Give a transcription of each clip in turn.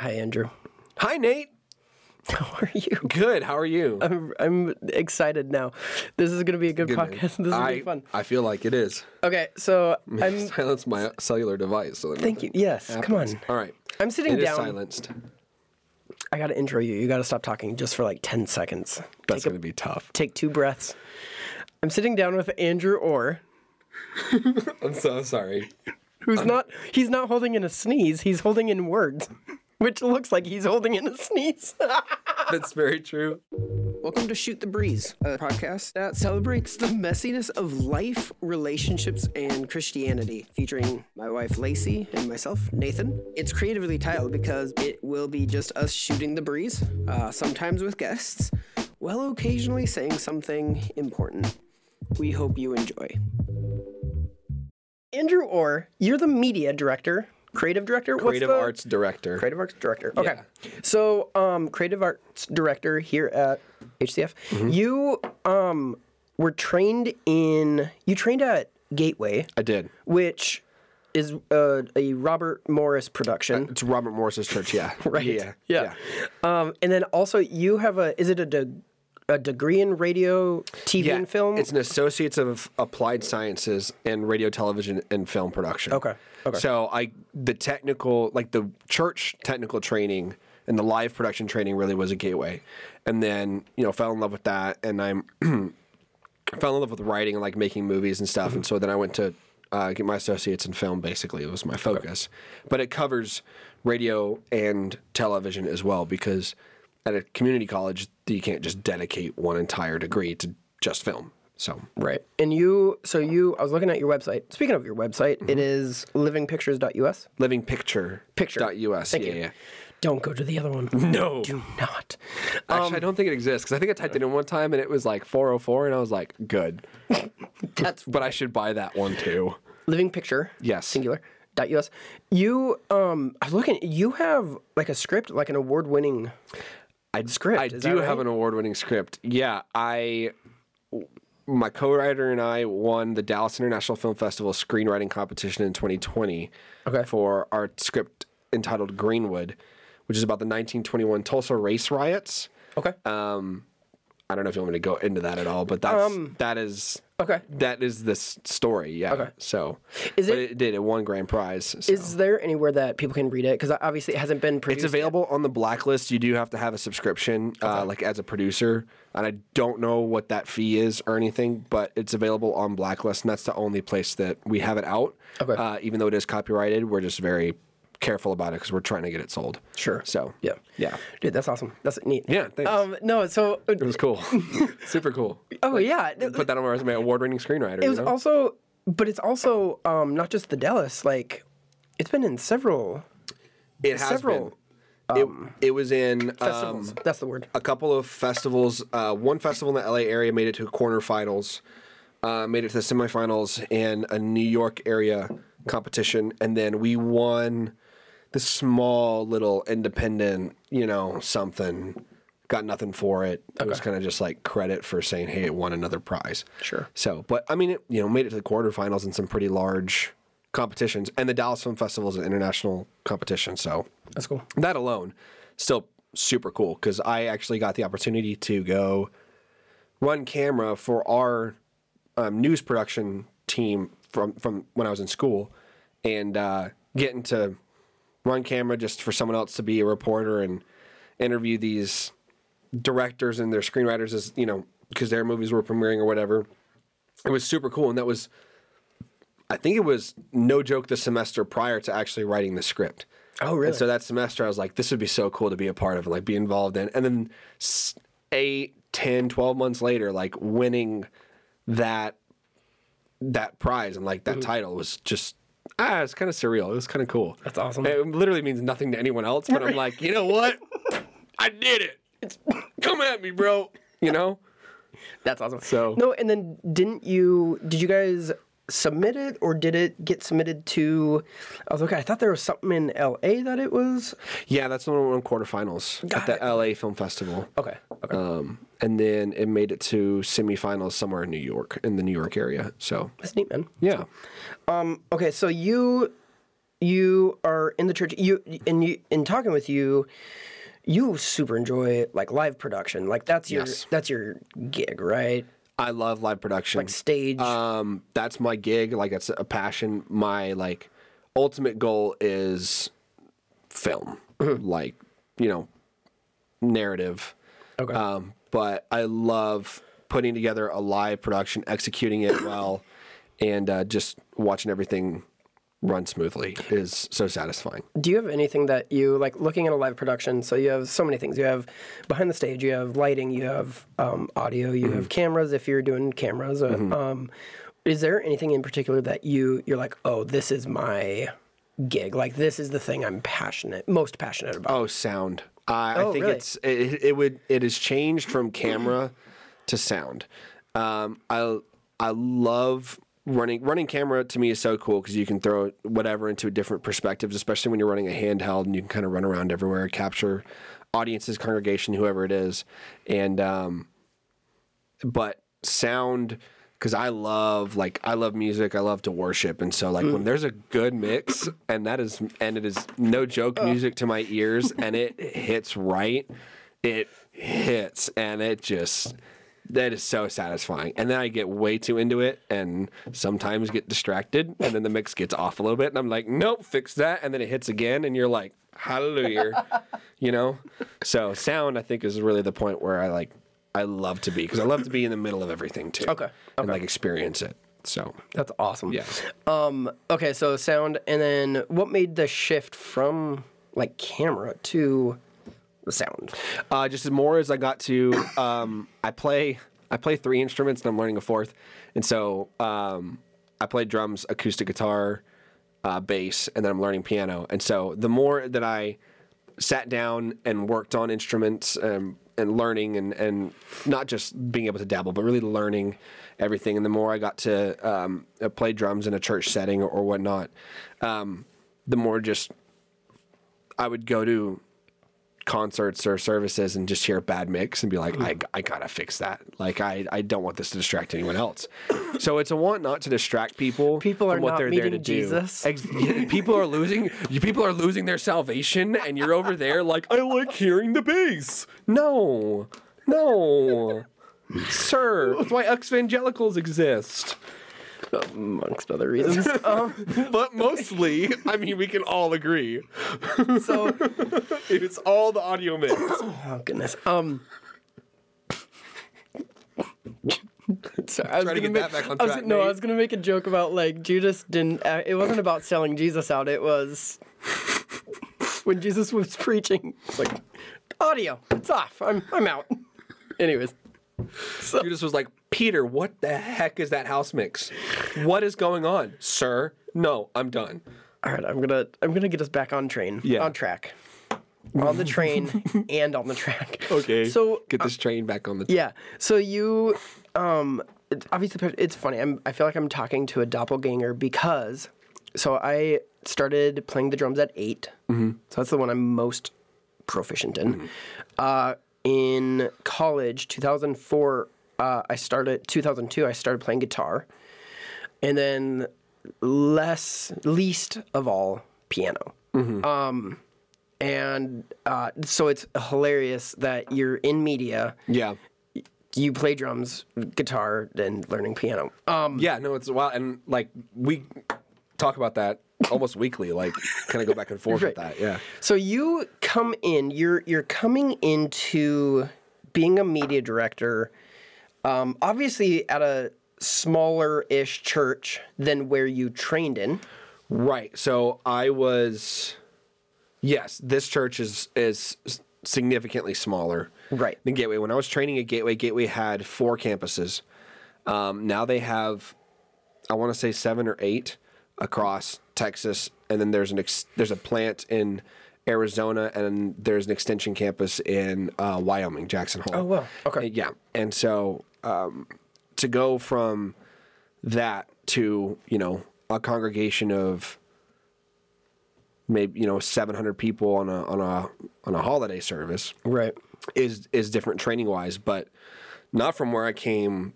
Hi, Andrew. Hi, Nate. How are you? Good. How are you? I'm, I'm excited now. This is going to be a good, Good, podcast. This is going to I, be fun. I feel like it is. Okay, so I'm. Silence my cellular device. So Thank you. Yes, come on. All right. I'm sitting down. It is down. silenced. I got to intro you. You got to stop talking just for like 10 seconds. That's going to be tough. take two breaths. I'm sitting down with Andrew Orr, I'm so sorry. who's not. He's not holding in a sneeze. He's holding in words, which looks like he's holding in a sneeze. That's very true. Welcome to Shoot the Breeze, a podcast that celebrates the messiness of life, relationships, and Christianity, featuring my wife Lacey and myself, Nathan. It's creatively titled because it will be just us shooting the breeze, uh, sometimes with guests, while occasionally saying something important. We hope you enjoy. Andrew Orr, you're the media director, creative director. What's Creative the- arts director. Creative arts director. Okay. So, um, creative arts director here at HCF. Mm-hmm. You um were trained in you trained at Gateway, I did. which is uh, a Robert Morris production. It's Robert Morris's church. Yeah. Right. Yeah. Yeah. Um, and then also you have a is it a de- a degree in radio, TV, Yeah. and film? It's an Associates of Applied Sciences in Radio, Television, and Film Production. Okay, okay. So I the technical, like the church technical training and the live production training, really was a gateway. And then you know fell in love with that, and I'm fell in love with writing and like making movies and stuff. And so then I went to uh, get my associates in film. Basically, it was my focus. But it covers radio and television as well because at a community college you can't just dedicate one entire degree to just film. So right. And you so you I was looking at your website. Speaking of your website, Mm-hmm. it is livingpictures.us. living picture Picture. dot us. Thank yeah, you. yeah. Don't go to the other one. No. Do not. Actually, I don't think it exists because I think I typed it in one time and it was like 404, and I was like, good. That's But I should buy that one too. living picture. Yes. Singular. Us. You um I was looking you have like a script, like an award winning I, Script, I do that have an award-winning script. Yeah, I, my co-writer and I won the Dallas International Film Festival screenwriting competition in 2020 Okay. for our script entitled Greenwood, which is about the 1921 Tulsa race riots. Okay. I don't know if you want me to go into that at all, but that's Um, that is okay. that is this story. Yeah. Okay. So, Is but it- it did it won grand prize. so. Is there anywhere that people can read it? Because obviously it hasn't been produced. It's available on the blacklist. You do have to have a subscription, uh, like as a producer, and I don't know what that fee is or anything, but it's available on blacklist, and that's the only place that we have it out. Okay. Uh, even though it is copyrighted, we're just very careful about it because we're trying to get it sold. Sure. So Yeah. yeah, Dude, that's awesome. That's neat. Yeah, thanks. Um, no, so it was cool, super cool. oh yeah, Put that on my resume. Award-winning screenwriter. it was you know? also, but it's also um not just the Dallas. Like, it's been in several it has several been. it, it was in festivals. um, that's the word. a couple of festivals. Uh, one festival in the LA area made it to quarterfinals, uh, made it to the semifinals in a New York area competition, and then we won this small little independent, you know, something. Got nothing for it. It was kind of just like credit for saying, "Hey, it won another prize." Sure. So, but I mean, it you know made it to the quarterfinals in some pretty large competitions, and the Dallas Film Festival is an international competition. So That's cool. that alone still super cool because i actually got the opportunity to go run camera for our um, news production team from from when i was in school and uh, getting to run camera just for someone else to be a reporter and interview these directors and their screenwriters as you know because their movies were premiering or whatever it was super cool and that was i think it was no joke the semester prior to actually writing the script Oh really? and so that semester, I was like, this would be so cool to be a part of and like be involved in. And then eight, 10, 12 months later, like winning that that prize and like that Mm-hmm. title was just ah, it's kind of surreal. It was kind of cool. That's awesome. It literally means nothing to anyone else, but I'm like, you know what? I did it. It's come at me, bro. You know? That's awesome. So- no, and then didn't you? Did you guys submit it, or did it get submitted to? I was okay. I thought there was something in L.A. that it was. Yeah, that's the one won quarterfinals Got at the LA Film Festival. Okay. Okay. Um, and then it made it to semifinals somewhere in New York, in the New York area. So That's neat, man. yeah, Okay, so you you are in the church. You and you in talking with you, you super enjoy like live production. Like that's your Yes. that's your gig, right? I love live production. Like stage. um, that's my gig. Like it's a passion. My like ultimate goal is film, like you know, narrative. Okay. Um, but I love putting together a live production, executing it well, and uh, just watching everything run smoothly is so satisfying. Do you have anything that you like looking at a live production? So you have so many things. You have behind the stage, you have lighting, you have um, audio, you have cameras. If you're doing cameras, uh, um, is there anything in particular that you you're like, oh, this is my gig. Like this is the thing I'm passionate, most passionate about. Oh, sound. I Oh, I think really? it's it, it would it has changed from camera to sound. Um, I I love running running camera to me is so cool because you can throw whatever into different perspectives, especially when you're running a handheld and you can kind of run around everywhere, capture audiences, congregation, whoever it is, and um, but sound because I love like I love music, I love to worship, and so like when there's a good mix and that is and it is no joke music to my ears and it hits right, it hits and it just that is so satisfying. And then I get way too into it and sometimes get distracted and then the mix gets off a little bit and I'm like, nope, fix that, and then it hits again and you're like, hallelujah, you know. So sound I think is really the point where I like I love to be because I love to be in the middle of everything too. Okay, And like experience it. So That's awesome. yeah. Um, okay, so sound, and then what made the shift from like camera to the sound? Uh, just as more as I got to, um, I play I play three instruments and I'm learning a fourth, and so um, I play drums, acoustic guitar, uh, bass, and then I'm learning piano. And so the more that I sat down and worked on instruments um, and learning and, and not just being able to dabble, but really learning everything. And the more I got to um, uh, play drums in a church setting or, or whatnot, um, the more just I would go to concerts or services and just hear a bad mix and be like, hmm. I, I gotta fix that. Like, I, I don't want this to distract anyone else. So it's a want not to distract people. People from are what not they're there to meeting do. Ex- people are losing. you- People are losing their salvation, and you're over there like, I like hearing the bass. No, no, sir. That's why ex-evangelicals exist. Amongst other reasons. um, But mostly, I mean, we can all agree so, it's all the audio mix. oh goodness. Um. Sorry, I was Try to gonna get make, that back on I was- track, no, I was gonna make a joke about like Judas didn't. Uh, it wasn't about selling Jesus out. It was when Jesus was preaching. It's like audio. It's off. I'm I'm out. Anyways, so. Judas was like, Peter, what the heck is that house mix? What is going on, sir? No, I'm done. all right. I'm gonna I'm gonna get us back on train. Yeah. On track. On the train and on the track. Okay. So get this train back on the. Yeah. So you, um, it- obviously, it's funny. I'm, I feel like I'm talking to a doppelganger because, so I started playing the drums at 8 Mm-hmm. So that's the one I'm most proficient in. Uh, in college, 2004, uh, I started. 2002, I started playing guitar, and then less, least of all, piano. Um, and uh, so it's hilarious that you're in media Yeah. you play drums, guitar, and learning piano. Um, Yeah, no, it's a while. And like, we talk about that almost weekly, like, kind of go back and forth with that. Yeah. so you come in, you're you're coming into being a media director, um, obviously at a smaller-ish church than where you trained in. Right. So I was. Yes, this church is is significantly smaller Right. than Gateway. When I was training at Gateway, Gateway had four campuses. Um, now they have, I want to say seven or eight across Texas, and then there's an ex- there's a plant in Arizona, and there's an extension campus in uh, Wyoming, Jackson Hole. Oh, wow. Okay. Yeah, and so um, to go from that to you know a congregation of maybe you know 700 people on a on a on a holiday service Right. is is different training wise, but not from where I came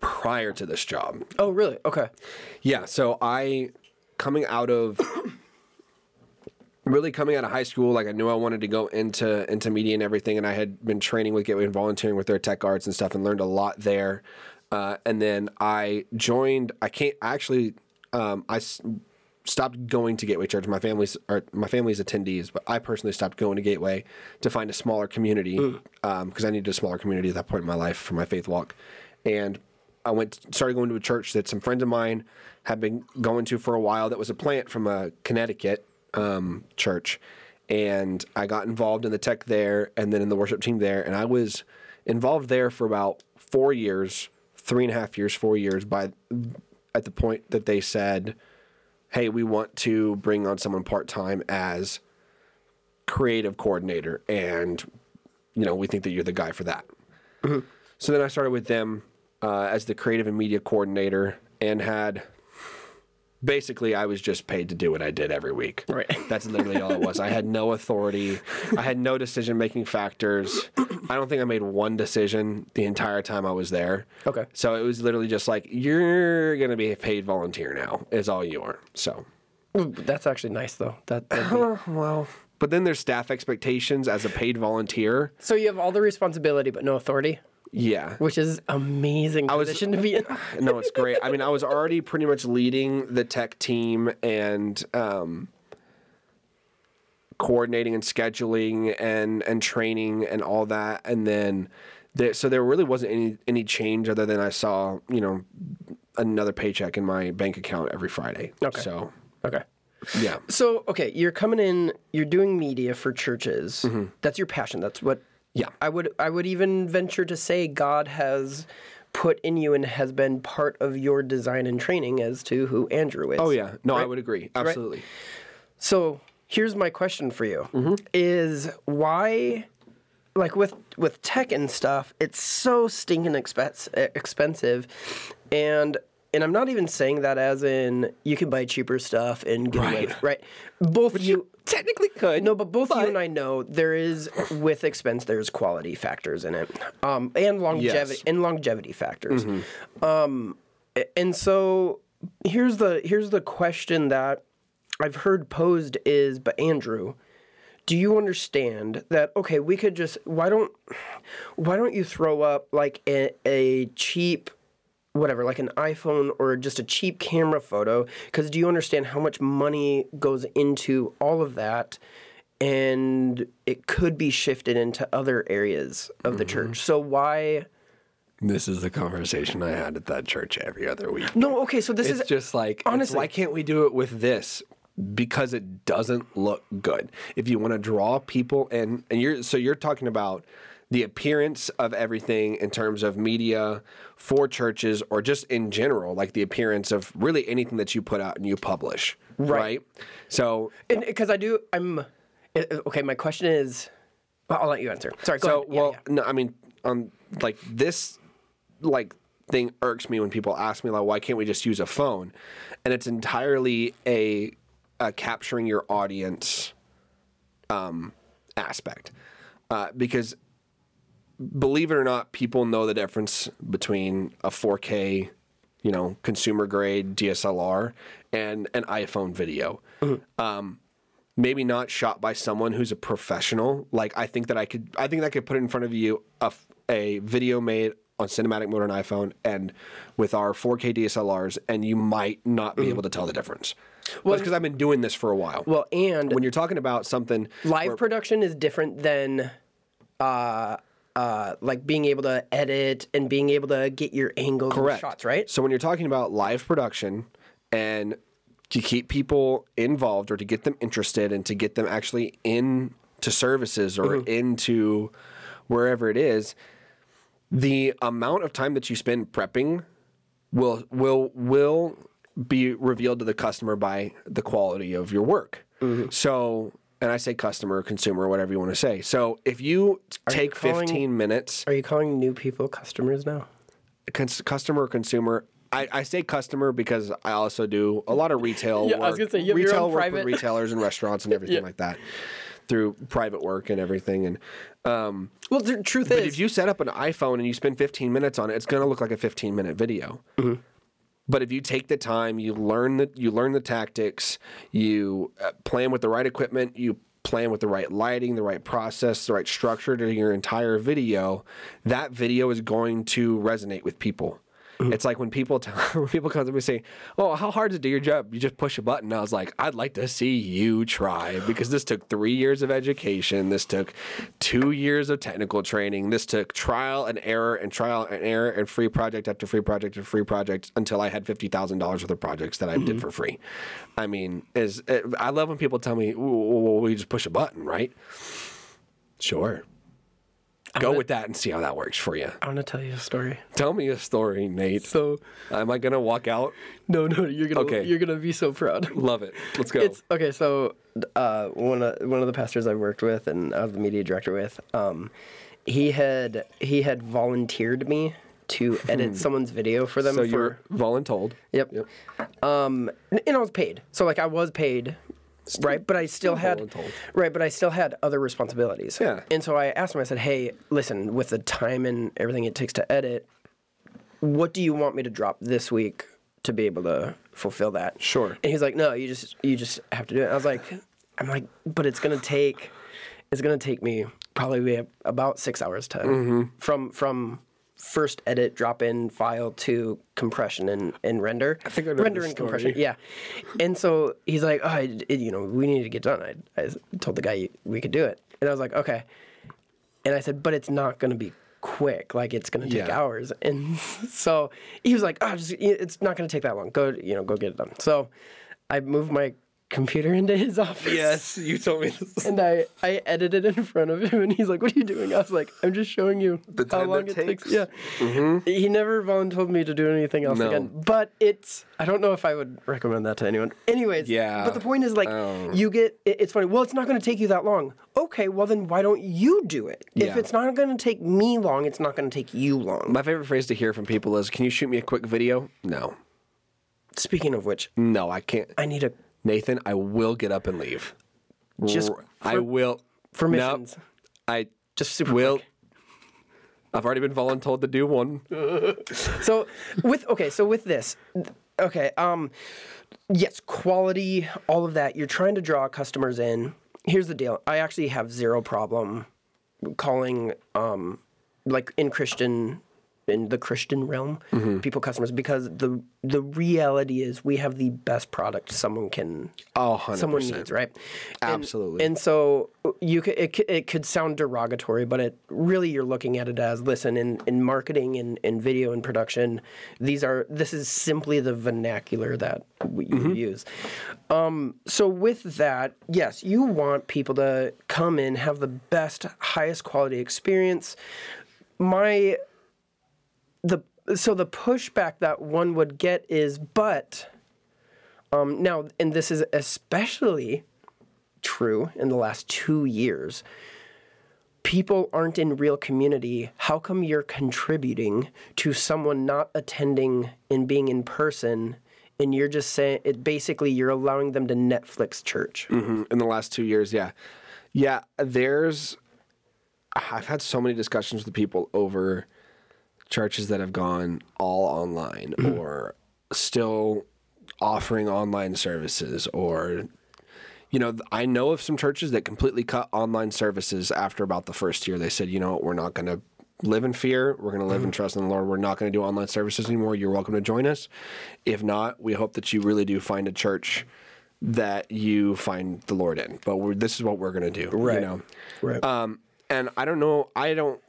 prior to this job. Oh, really? Okay. Yeah, so I coming out of really coming out of high school, like I knew I wanted to go into into media and everything, and I had been training with Gateway and volunteering with their tech arts and stuff, and learned a lot there. Uh, and then I joined. I can't actually. Um, I s- stopped going to Gateway Church. My family's or my family's attendees, but I personally stopped going to Gateway to find a smaller community because I needed a smaller community at that point in my life for my faith walk. And I went started going to a church that some friends of mine had been going to for a while. That was a plant from a Connecticut um, church, and I got involved in the tech there, and then in the worship team there, and I was involved there for about four years, three and a half years, four years. By at the point that they said, "Hey, we want to bring on someone part time as creative coordinator, and you know we think that you're the guy for that." So then I started with them uh, as the creative and media coordinator, and had basically I was just paid to do what I did every week. Right. That's literally all it was. I had no authority. I had no decision making factors. I don't think I made one decision the entire time I was there. Okay. So it was literally just like you're gonna be a paid volunteer now. Is all you are. So. That's actually nice though. That be- well. But then there's staff expectations as a paid volunteer. so you have all the responsibility but no authority, Yeah. which is amazing was- position to be in. No, it's great. I mean, I was already pretty much leading the tech team and um, coordinating and scheduling and and training and all that, and then there, so there really wasn't any any change other than I saw you know another paycheck in my bank account every Friday. Okay. So Okay. yeah, So okay, you're coming in. You're doing media for churches. That's your passion. That's what. Yeah. I would. I would even venture to say God has put in you and has been part of your design and training as to who Andrew is. oh yeah, no, I would agree absolutely. So here's my question for you: Mm-hmm. Is why, like with with tech and stuff, it's so stinking expense, expensive, and and I'm not even saying that as in you can buy cheaper stuff and get away, Right. right? Both you. Technically could No, but both you and I know there is with expense there's quality factors in it, um, and longevity Yes. Mm-hmm. and longevity factors. Um, and so here's the here's the question that I've heard posed is, but Andrew, do you understand that? Okay, we could just why don't why don't you throw up like a, a cheap whatever, like an iPhone or just a cheap camera photo. Because do you understand how much money goes into all of that? And it could be shifted into other areas of the mm-hmm. church. So why? This is the conversation I had at that church every other week. No, okay. So this It's is just like, honestly- honestly, why can't we do it with this? Because it doesn't look good. If you want to draw people in, and you're so you're talking about the appearance of everything in terms of media for churches or just in general, like the appearance of really anything that you put out and you publish, right? So, because I do. I'm okay. My question is. Well, I'll let you answer. Sorry. Go so. Yeah, well, yeah. no, I mean, um, like this, like thing irks me when people ask me like, why can't we just use a phone? And it's entirely a, a capturing your audience um, aspect, uh, because believe it or not, people know the difference between a 4K, you know, consumer grade DSLR and an iPhone video. Um, maybe not shot by someone who's a professional. Like I think that I could, I think that I could put in front of you a, a video made on cinematic mode on iPhone and with our 4K DSLRs, and you might not be able to tell the difference. Well, because I've been doing this for a while. Well, and when you're talking about something live production is different than uh uh like being able to edit and being able to get your angles and Correct. shots right So when you're talking about live production and to keep people involved or to get them interested and to get them actually into services or Mm-hmm. into wherever it is, the amount of time that you spend prepping will will will be revealed to the customer by the quality of your work. Mm-hmm. So and I say customer, consumer, whatever you want to say. So if you take calling- 15 minutes are you calling new people customers now cons- customer or consumer. I, I say customer because I also do a lot of retail Yeah, work. I was gonna say, you retail work private- with retailers and restaurants and everything Yeah. like that through private work and everything. And um, well the truth but is if you set up an iPhone and you spend 15 minutes on it, it's going to look like a 15 minute video. Mm-hmm. But if you take the time, you learn the you learn the tactics, you uh, plan with the right equipment, you plan with the right lighting, the right process, the right structure to your entire video, that video is going to resonate with people. Mm-hmm. It's like when people tell, when people come to me and say, "Oh, how hard is it to do your job? You just push a button." I was like, "I'd like to see you try because this took three years of education. This took two years of technical training. This took trial and error and trial and error and free project after free project after free project until I had fifty thousand dollars worth of projects that I did mm-hmm. for free. I mean, is eh, I love when people tell me, "Well, we just push a button, right?" Sure. Go with that and see how that works for you. I want to tell you a story. Tell me a story, Nate. So Am I gonna walk out? no, no, you're gonna Okay. you're gonna be so proud. Love it. Let's go. It's okay. So, uh, one of one of the pastors I worked with and I was the media director with, um, he had he had volunteered me to edit someone's video for them. Hmm. so for, you're voluntold. Yep. Um, and and I was paid. So like I was paid, right? But I still had right. But I still had other responsibilities. Yeah. And so I asked him. I said, "Hey, listen, with the time and everything it takes to edit, what do you want me to drop this week to be able to fulfill that?" Sure. And he's like, "No, you just you just have to do it." I was like, "I'm like, but it's gonna take, it's gonna take me probably about six hours to Mm-hmm. from from." First edit, drop in file to compression and, and render. I think I know render and compression. Yeah, and so he's like, oh, I, you know, we need to get done. I, I told the guy we could do it, and I was like, okay. And I said, but it's not going to be quick. Like it's going to take Yeah. hours. And so he was like, oh, just, it's not going to take that long. Go, you know, go get it done. So I moved my computer into his office. Yes, you told me this. And I, I edited in front of him, and he's like, "What are you doing?" I was like, "I'm just showing you The how long it takes." takes. Mm-hmm. Yeah, he never volunteered me to do anything else No. again. But it's I don't know if I would recommend that to anyone. Anyways, Yeah. But the point is, like, Oh. you get it, it's funny. Well, it's not going to take you that long. Okay, well then why don't you do it? If it's not going to take me long, it's not going to take you long. My favorite phrase to hear from people is, "Can you shoot me a quick video?" No, Speaking of which, no, I can't. I need a Nathan, I will get up and leave. Just I will. for missions. I Just super will. quick. I've already been voluntold to do one. So with okay, so with this, okay, um, yes, quality, all of that. You're trying to draw customers in. Here's the deal. I actually have zero problem calling, um, like in Christian, in the Christian realm, people customers because the the reality is we have the best product someone can Oh, 100%. someone needs, right? Absolutely. And, so uh, you could, it, could- it could sound derogatory, but it really you're looking at it as listen in, in marketing and in video and production, these are this is simply the vernacular that we you use. Um, so with that, yes, you want people to come in, have the best, highest quality experience. My the so the pushback that one would get is, but um, now, and this is especially true in the last two years. People aren't in real community. How come you're contributing to someone not attending and being in person? And you're just saying it basically you're allowing them to Netflix church. Mhm, in the last two years. Yeah, yeah. There's, I've had so many discussions with people over churches that have gone all online or still offering online services or you know i know of some churches that completely cut online services after about the first year they said you know what we're not going to live in fear we're going to live in trust in the lord we're not going to do online services anymore you're welcome to join us if not we hope that you really do find a church that you find the lord in but we're, this is what we're going to do Right. you know Right. um, and I don't know. I don't.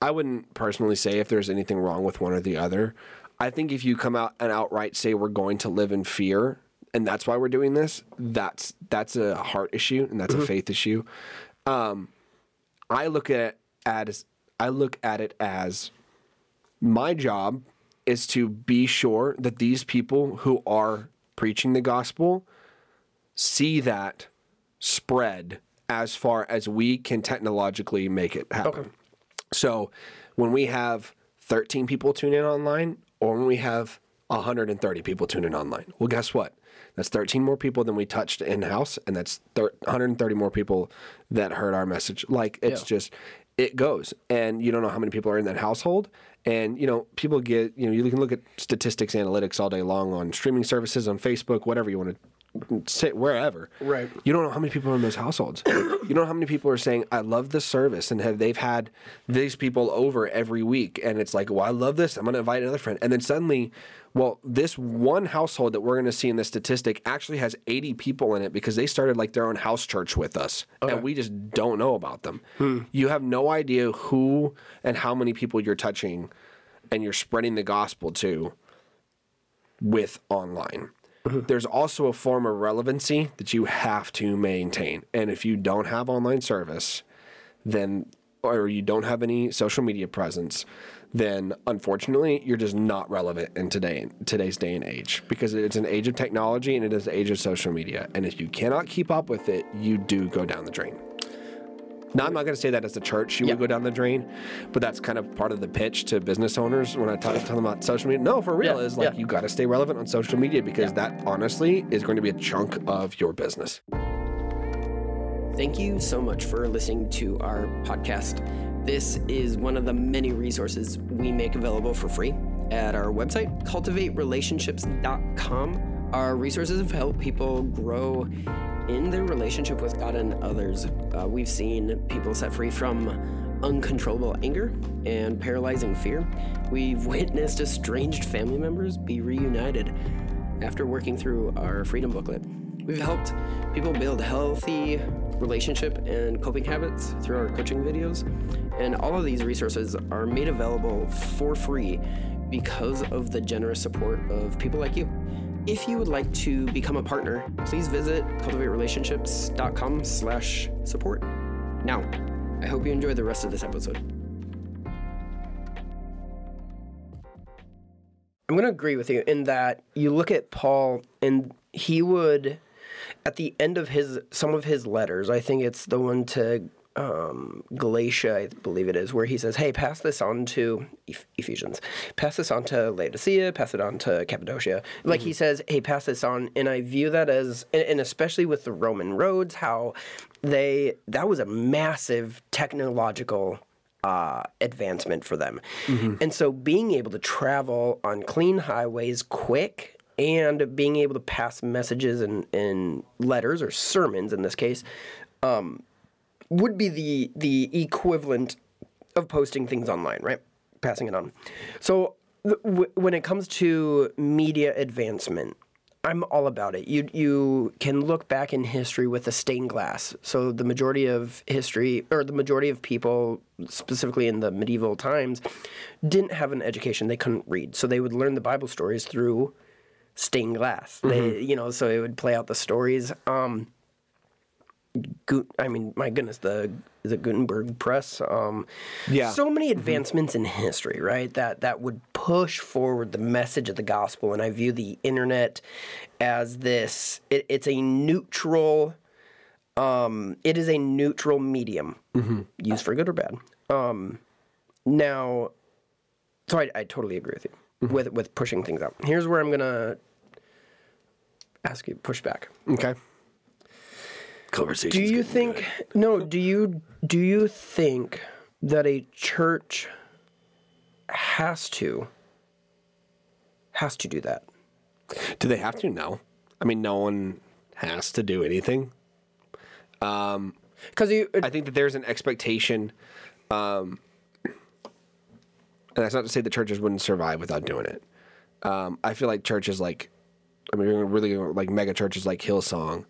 I wouldn't personally say if there's anything wrong with one or the other. I think if you come out and outright say we're going to live in fear and that's why we're doing this, that's that's a heart issue and that's a faith issue. Um, I look at as I look at it as my job is to be sure that these people who are preaching the gospel see that spread as far as we can technologically make it happen. So when we have 13 people tune in online or when we have 130 people tune in online, well, guess what? That's 13 more people than we touched in house, and that's thir- 130 more people that heard our message. Like, it's Yeah. just, it goes, and you don't know how many people are in that household. And you know, people get you know you can look at statistics, analytics all day long on streaming services, on Facebook, whatever you want to sit wherever. Right. You don't know how many people are in those households. you don't know how many people are saying, "I love this service," and have they've had these people over every week, and it's like, "Well, I love this. I'm going to invite another friend," and then suddenly, well, this one household that we're going to see in this statistic actually has 80 people in it because they started like their own house church with us, and we just don't know about them. Hmm. You have no idea who and how many people you're touching, and you're spreading the gospel to with online. Mm-hmm. There's also a form of relevancy that you have to maintain. And if you don't have online service, then or you don't have any social media presence, then unfortunately you're just not relevant in today today's day and age because it's an age of technology and it is an age of social media. And if you cannot keep up with it, you do go down the drain. Now, I'm not going to say that as a church you Yeah. would go down the drain, but that's kind of part of the pitch to business owners when I talk to them about social media. No, for real, Yeah, is like yeah. you got to stay relevant on social media because that honestly is going to be a chunk of your business. Thank you so much for listening to our podcast. This is one of the many resources we make available for free at our website, cultivaterelationships.com. Our resources have helped people grow in their relationship with God and others. Uh, we've seen people set free from uncontrollable anger and paralyzing fear. We've witnessed estranged family members be reunited after working through our freedom booklet. We've helped people build healthy relationship and coping habits through our coaching videos. And all of these resources are made available for free because of the generous support of people like you. If you would like to become a partner, please visit cultivaterelationships.com slash support. Now, I hope you enjoy the rest of this episode. I'm going to agree with you in that you look at Paul and he would at the end of his some of his letters, I think it's the one to um, Galatia, I believe it is, where he says, "Hey, pass this on to Eph- Ephesians, pass this on to Laodicea, pass it on to Cappadocia." Like he says, "Hey, pass this on," and I view that as, and- especially with the Roman roads, how they that was a massive technological uh, advancement for them. And so being able to travel on clean highways quick and being able to pass messages and, and letters or sermons in this case um, would be the the equivalent of posting things online, right? Passing it on. So th- w- when it comes to media advancement, I'm all about it. You you can look back in history with the stained glass. So the majority of history, or the majority of people, specifically in the medieval times, didn't have an education. They couldn't read, so they would learn the Bible stories through stained glass. They, you know, so it would play out the stories. Um, I mean, my goodness, the the Gutenberg press. Um, Yeah. So many advancements in history, right? That that would push forward the message of the gospel, and I view the internet as this. It, it's a neutral. Um, it is a neutral medium, used for good or bad. Um, now, so I, I totally agree with you with with pushing things out. Here's where I'm gonna ask you push back. Okay. Conversation. Do you think no, do you do you think that a church has to has to do that? Do they have to? No. I mean, no one has to do anything. Um you I think that there's an expectation, um, and that's not to say that churches wouldn't survive without doing it. Um, I feel like churches like, I mean, really like mega churches like Hillsong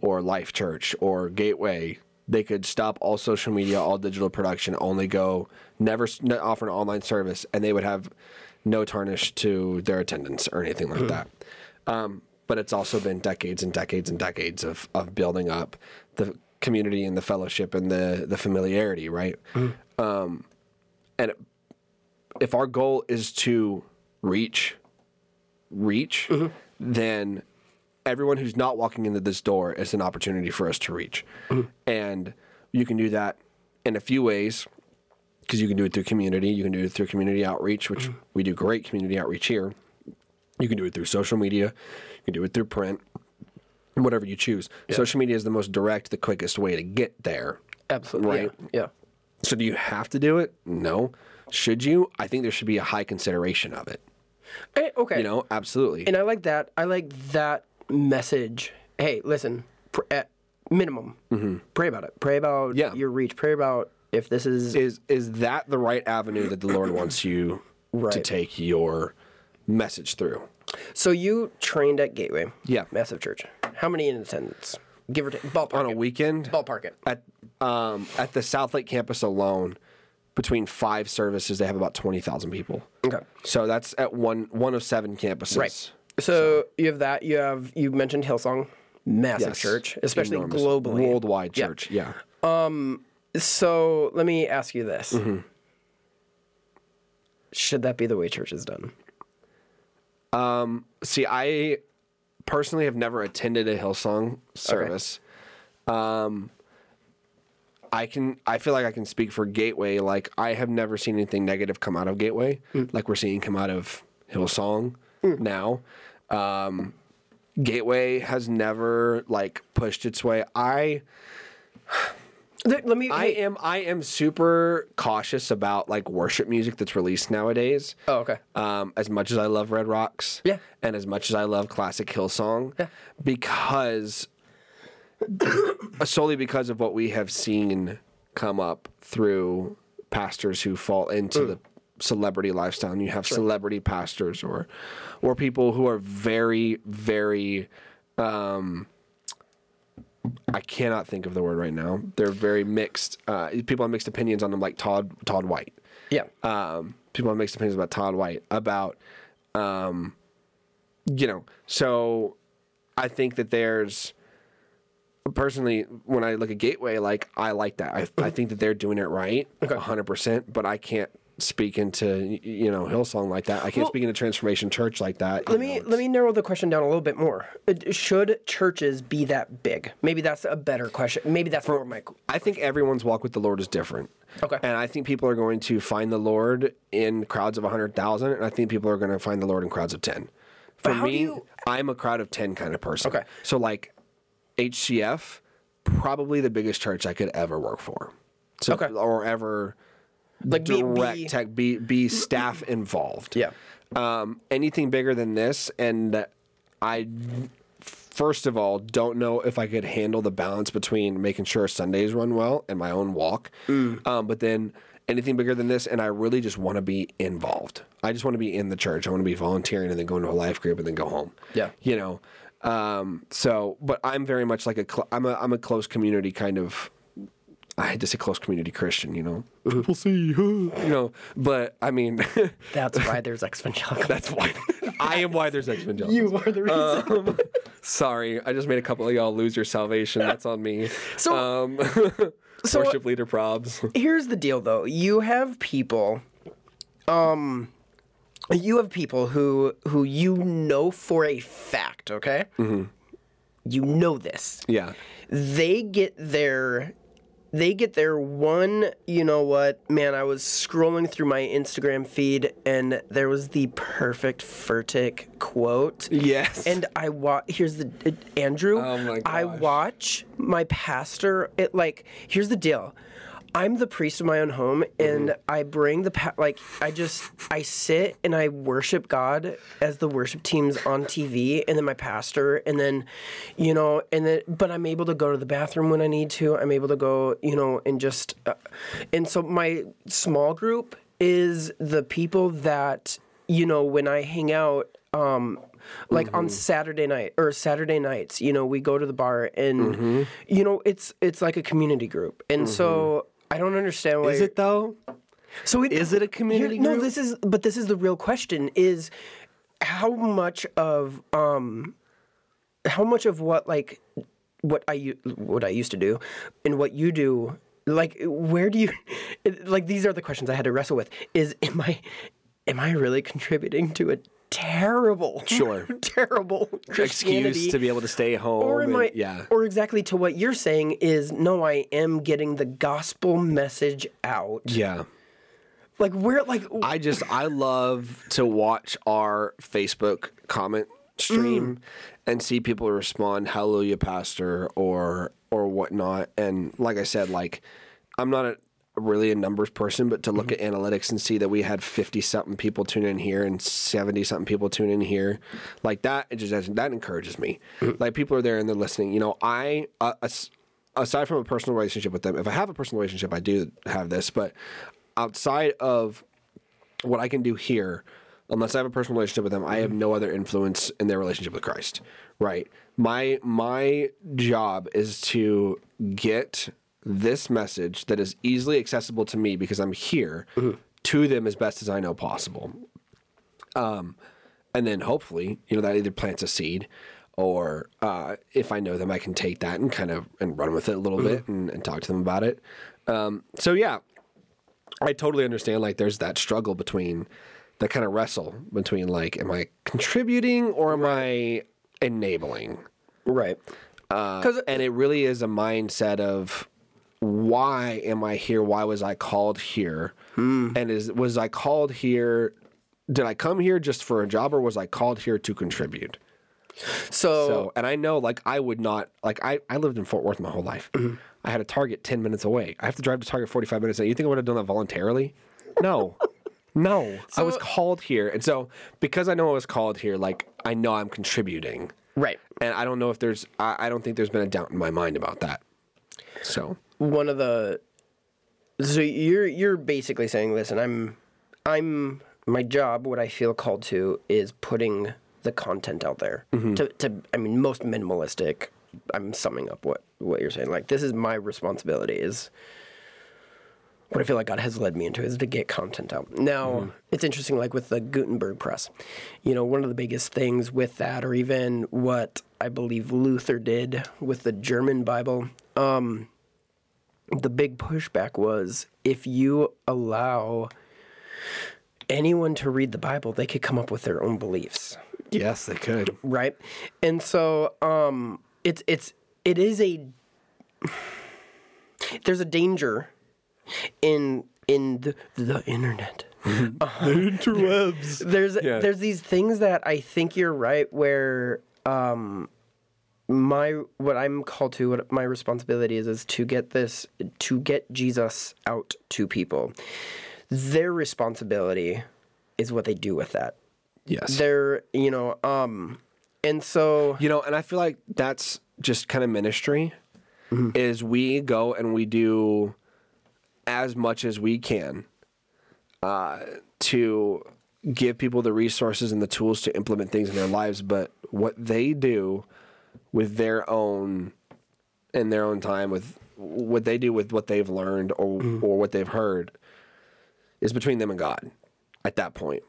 or Life Church or Gateway, they could stop all social media, all digital production, only go never offer an online service, and they would have no tarnish to their attendance or anything like that. Um, but it's also been decades and decades and decades of, of building up the community and the fellowship and the, the familiarity, right? Um, and if our goal is to reach, reach, then everyone who's not walking into this door is an opportunity for us to reach. Mm-hmm. And you can do that in a few ways because you can do it through community. You can do it through community outreach, which mm-hmm. we do great community outreach here. You can do it through social media. You can do it through print, whatever you choose. Social media is the most direct, the quickest way to get there. absolutely Right. yeah. So do you have to do it? No. Should you? I think there should be a high consideration of it. Eh, okay. You know, absolutely. And I like that. I like that message. Hey, listen, pr- at minimum, pray about it. Pray about Mm-hmm. Yeah. your reach. Pray about if this is. is is that the right avenue that the Lord wants you to take your message through? So you trained at Gateway. Yeah. Massive church. How many in attendance? Give or take. Ballpark. On a it. weekend Ballpark it. at um, at the Southlake campus alone, between five services, they have about twenty thousand people. Okay. So that's at one one of seven campuses. Right. So, you have that. You have you mentioned Hillsong, massive Yes. church, especially Enormous. globally, worldwide church. Yeah. Um so let me ask you this: Mm-hmm. Should that be the way church is done? Um. See, I personally have never attended a Hillsong service. Um, I can. I feel like I can speak for Gateway. Like I have never seen anything negative come out of Gateway, like we're seeing come out of Hillsong now. Um, Gateway has never like pushed its way. I Let let me. I hey- am I am super cautious about like worship music that's released nowadays. Oh, okay. Um, as much as I love Red Rocks, Yeah. and as much as I love classic Hillsong, Yeah. because solely because of what we have seen come up through pastors who fall into Mm. the celebrity lifestyle. And you have celebrity pastors or or people who are very very um, I cannot think of the word right now. They're very mixed. Uh, people have mixed opinions on them, like Todd Todd White. Yeah. Um, people have mixed opinions about Todd White about, um, you know. So I think that there's personally when I look at Gateway, like I like that. I, I think that they're doing it right, hundred percent. But I can't speak into you know Hillsong like that. I can't Well- speak into Transformation Church like that. Let me let me narrow the question down a little bit more. Uh, Should churches be that big? Maybe that's a better question. Maybe that's more my. I think everyone's walk with the Lord is different. Okay. And I think people are going to find the Lord in crowds of 100,000, and I think people are going to find the Lord in crowds of 10. For me, you- I'm a crowd of 10 kind of person. Okay. So, like, HCF, probably the biggest church I could ever work for. So, Okay. Or ever Like be- direct be- tech, be, be staff involved. Yeah. Um, anything bigger than this, and I first of all don't know if I could handle the balance between making sure Sundays run well and my own walk. Mm. Um, but then anything bigger than this, and I really just want to be involved. I just want to be in the church. I want to be volunteering and then go into a life group and then go home. Yeah. you know. Um, so, but I'm very much like a cl- I'm a I'm a close community kind of. I had to say close community Christian, you know. We'll see, you know. But I mean, That's why there's evangelical. that's why I am why there's evangelicals. you are the reason. Um, sorry, I just made a couple of y'all lose your salvation. That's on me. So- um, so- worship leader probs. Here's the deal, though. You have people. Um. You have people who who you know for a fact. Okay. Mm-hmm. You know this. yeah, they get their they get their one you know what man i was scrolling through my instagram feed and there was the perfect furtick quote yes, and i watch here's the andrew Oh my gosh. i watch my pastor it like here's the deal i'm the priest of my own home and Mm-hmm. i bring the pa- like i just i sit and i worship god as the worship team's on tv and then my pastor and then you know and then but i'm able to go to the bathroom when i need to i'm able to go you know and just uh, and so my small group is the people that you know when i hang out um like on Saturday night or Saturday nights, you know, we go to the bar and you know, it's it's like a community group. And so I don't understand why is it though? so it, Is it a community No, this is but this is the real question is how much of um how much of what like what I what I used to do and what you do like where do you like these are the questions I had to wrestle with is am I am I really contributing to a terrible Sure. terrible Excuse to be able to stay home. or am and- I, yeah, or exactly to what you're saying is no, I am getting the gospel message out. yeah. Like where, like I just I love to watch our Facebook comment stream mm. and see people respond hallelujah pastor or or whatnot and like I said like I'm not a really a numbers person, but to look mm-hmm. at analytics and see that we had fifty something people tune in here and seventy something people tune in here, like that, it just that encourages me. Mm-hmm. Like people are there and they're listening. You know, I uh, aside from a personal relationship with them, if I have a personal relationship, I do have this, but outside of what I can do here, unless I have a personal relationship with them, I have mm-hmm. no other influence in their relationship with Christ. Right. My my job is to get this message that is easily accessible to me because I'm here to them as best as I know possible. Um, and then hopefully, you know, that either plants a seed or uh, if I know them, I can take that and kind of and run with it a little bit and, and talk to them about it. Um, so yeah, I totally understand. Like, there's that struggle between that kind of wrestle between like, am I contributing or am I enabling? Right. Because and it really is a mindset of why am I here? Why was I called here? Hmm. And is was I called here? Did I come here just for a job, or was I called here to contribute? So, So, and I know, like, I would not, like, I, I lived in Fort Worth my whole life. Mm-hmm. I had a Target 10 minutes away. I have to drive to Target 45 minutes. Away. You think I would have done that voluntarily? No. no. I was called here. And so, because I know I was called here, like, I know I'm contributing. right. And I don't know if there's, I, I don't think there's been a doubt in my mind about that. So, one of the so you're you're basically saying listen i'm i'm my job what i feel called to is putting the content out there. To, to i mean most minimalistic i'm summing up what what you're saying. Like this is my responsibility is what I feel like God has led me into is to get content out. Now, it's interesting, like with the Gutenberg press, you know, one of the biggest things with that, or even what I believe Luther did with the German Bible, um, the big pushback was if you allow anyone to read the Bible, they could come up with their own beliefs yes, they could. right and so um it's it's it is a there's a danger in in the, the internet Interwebs. there's Yeah. there's these things that I think you're right where um my what I'm called to what my responsibility is is to get this to get Jesus out to people. Their responsibility is what they do with that. Yes. They're you know um and so You know, and I feel like that's just kind of ministry is we go and we do as much as we can uh, to give people the resources and the tools to implement things in their lives, but what they do with their own in their own time with what they do with what they've learned or or what they've heard is between them and God at that point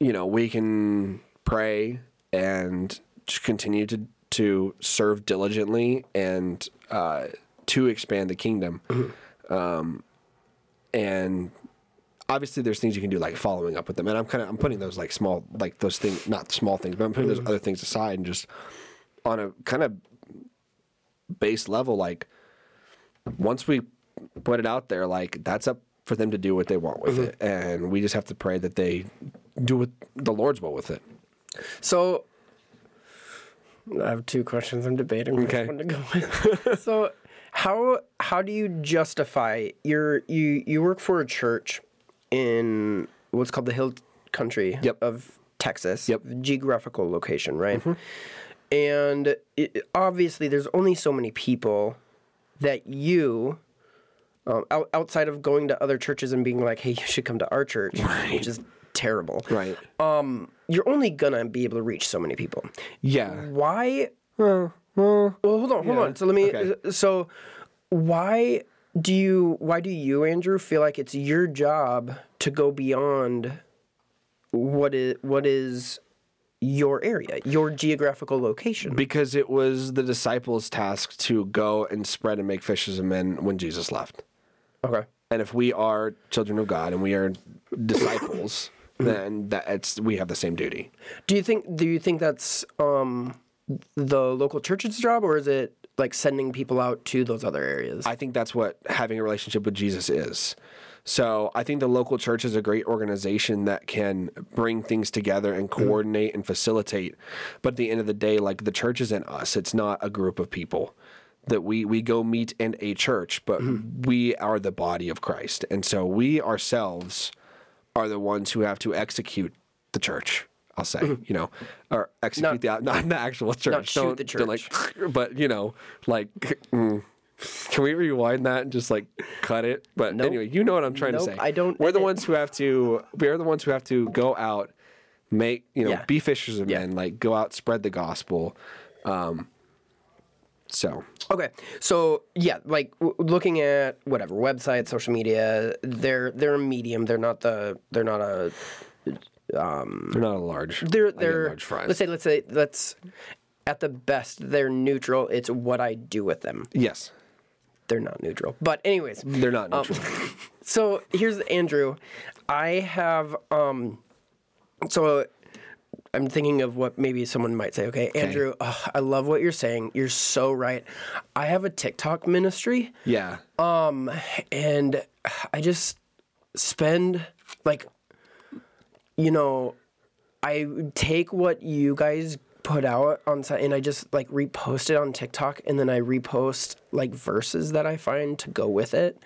you know, we can pray and continue to to serve diligently and uh, to expand the kingdom. Um, and obviously, there's things you can do like following up with them. And I'm kind of I'm putting those like small like those things, not small things, but I'm putting those other things aside and just on a kind of base level, like once we put it out there, like that's up for them to do what they want with it, and we just have to pray that they do what the Lord's will with it. So I have two questions. I'm debating which Okay. one to go with. so how how do you justify your you you work for a church in what's called the Hill Country Yep. of Texas, Yep. Mm-hmm. geographical location, right? And it, obviously, there's only so many people that you. Um, out, outside of going to other churches and being like, "Hey, you should come to our church," which is terrible. Right. Um, you're only gonna be able to reach so many people. Yeah. Why? Well, hold on, hold Yeah, on. So let me. okay. So, why do you? Why do you, Andrew, feel like it's your job to go beyond what is what is your area, your geographical location? because it was the disciples' task to go and spread and make fishers of men when Jesus left. okay. And if we are children of God and we are disciples, then that it's we have the same duty. Do you think? Do you think that's um, the local church's job, or is it like sending people out to those other areas? I think that's what having a relationship with Jesus is. So I think the local church is a great organization that can bring things together and mm-hmm. coordinate and facilitate. But at the end of the day, like the church isn't us. It's not a group of people. that we we go meet in a church, but mm-hmm. we are the body of Christ, and so we ourselves are the ones who have to execute the church. I'll say, mm-hmm. you know, or execute Not- the not the actual church. shoot Don't- the don't like, but you know, like. mm. Can we rewind that and just like cut it? But Nope. anyway, you know what I'm trying Nope, to say. I don't We're the ones who have to. We're the ones who have to go out, make you know, Yeah. be fishers of Yeah. men. Like go out, spread the gospel. Um, so Okay, so yeah, like w- looking at whatever websites, social media, they're they're a medium. They're not the they're not a they're not a large. they're they're large fries. let's say let's say let's at the best they're neutral. It's what I do with them. yes, They're not neutral, but anyways. they're not Um, neutral. So here's Andrew. I have um so I'm thinking of what maybe someone might say. Okay, Andrew, ugh, I love what you're saying. You're so right. I have a TikTok ministry, yeah, Um, and I just spend like, you know, I take what you guys put out on site and I just like repost it on TikTok and then I repost like verses that I find to go with it.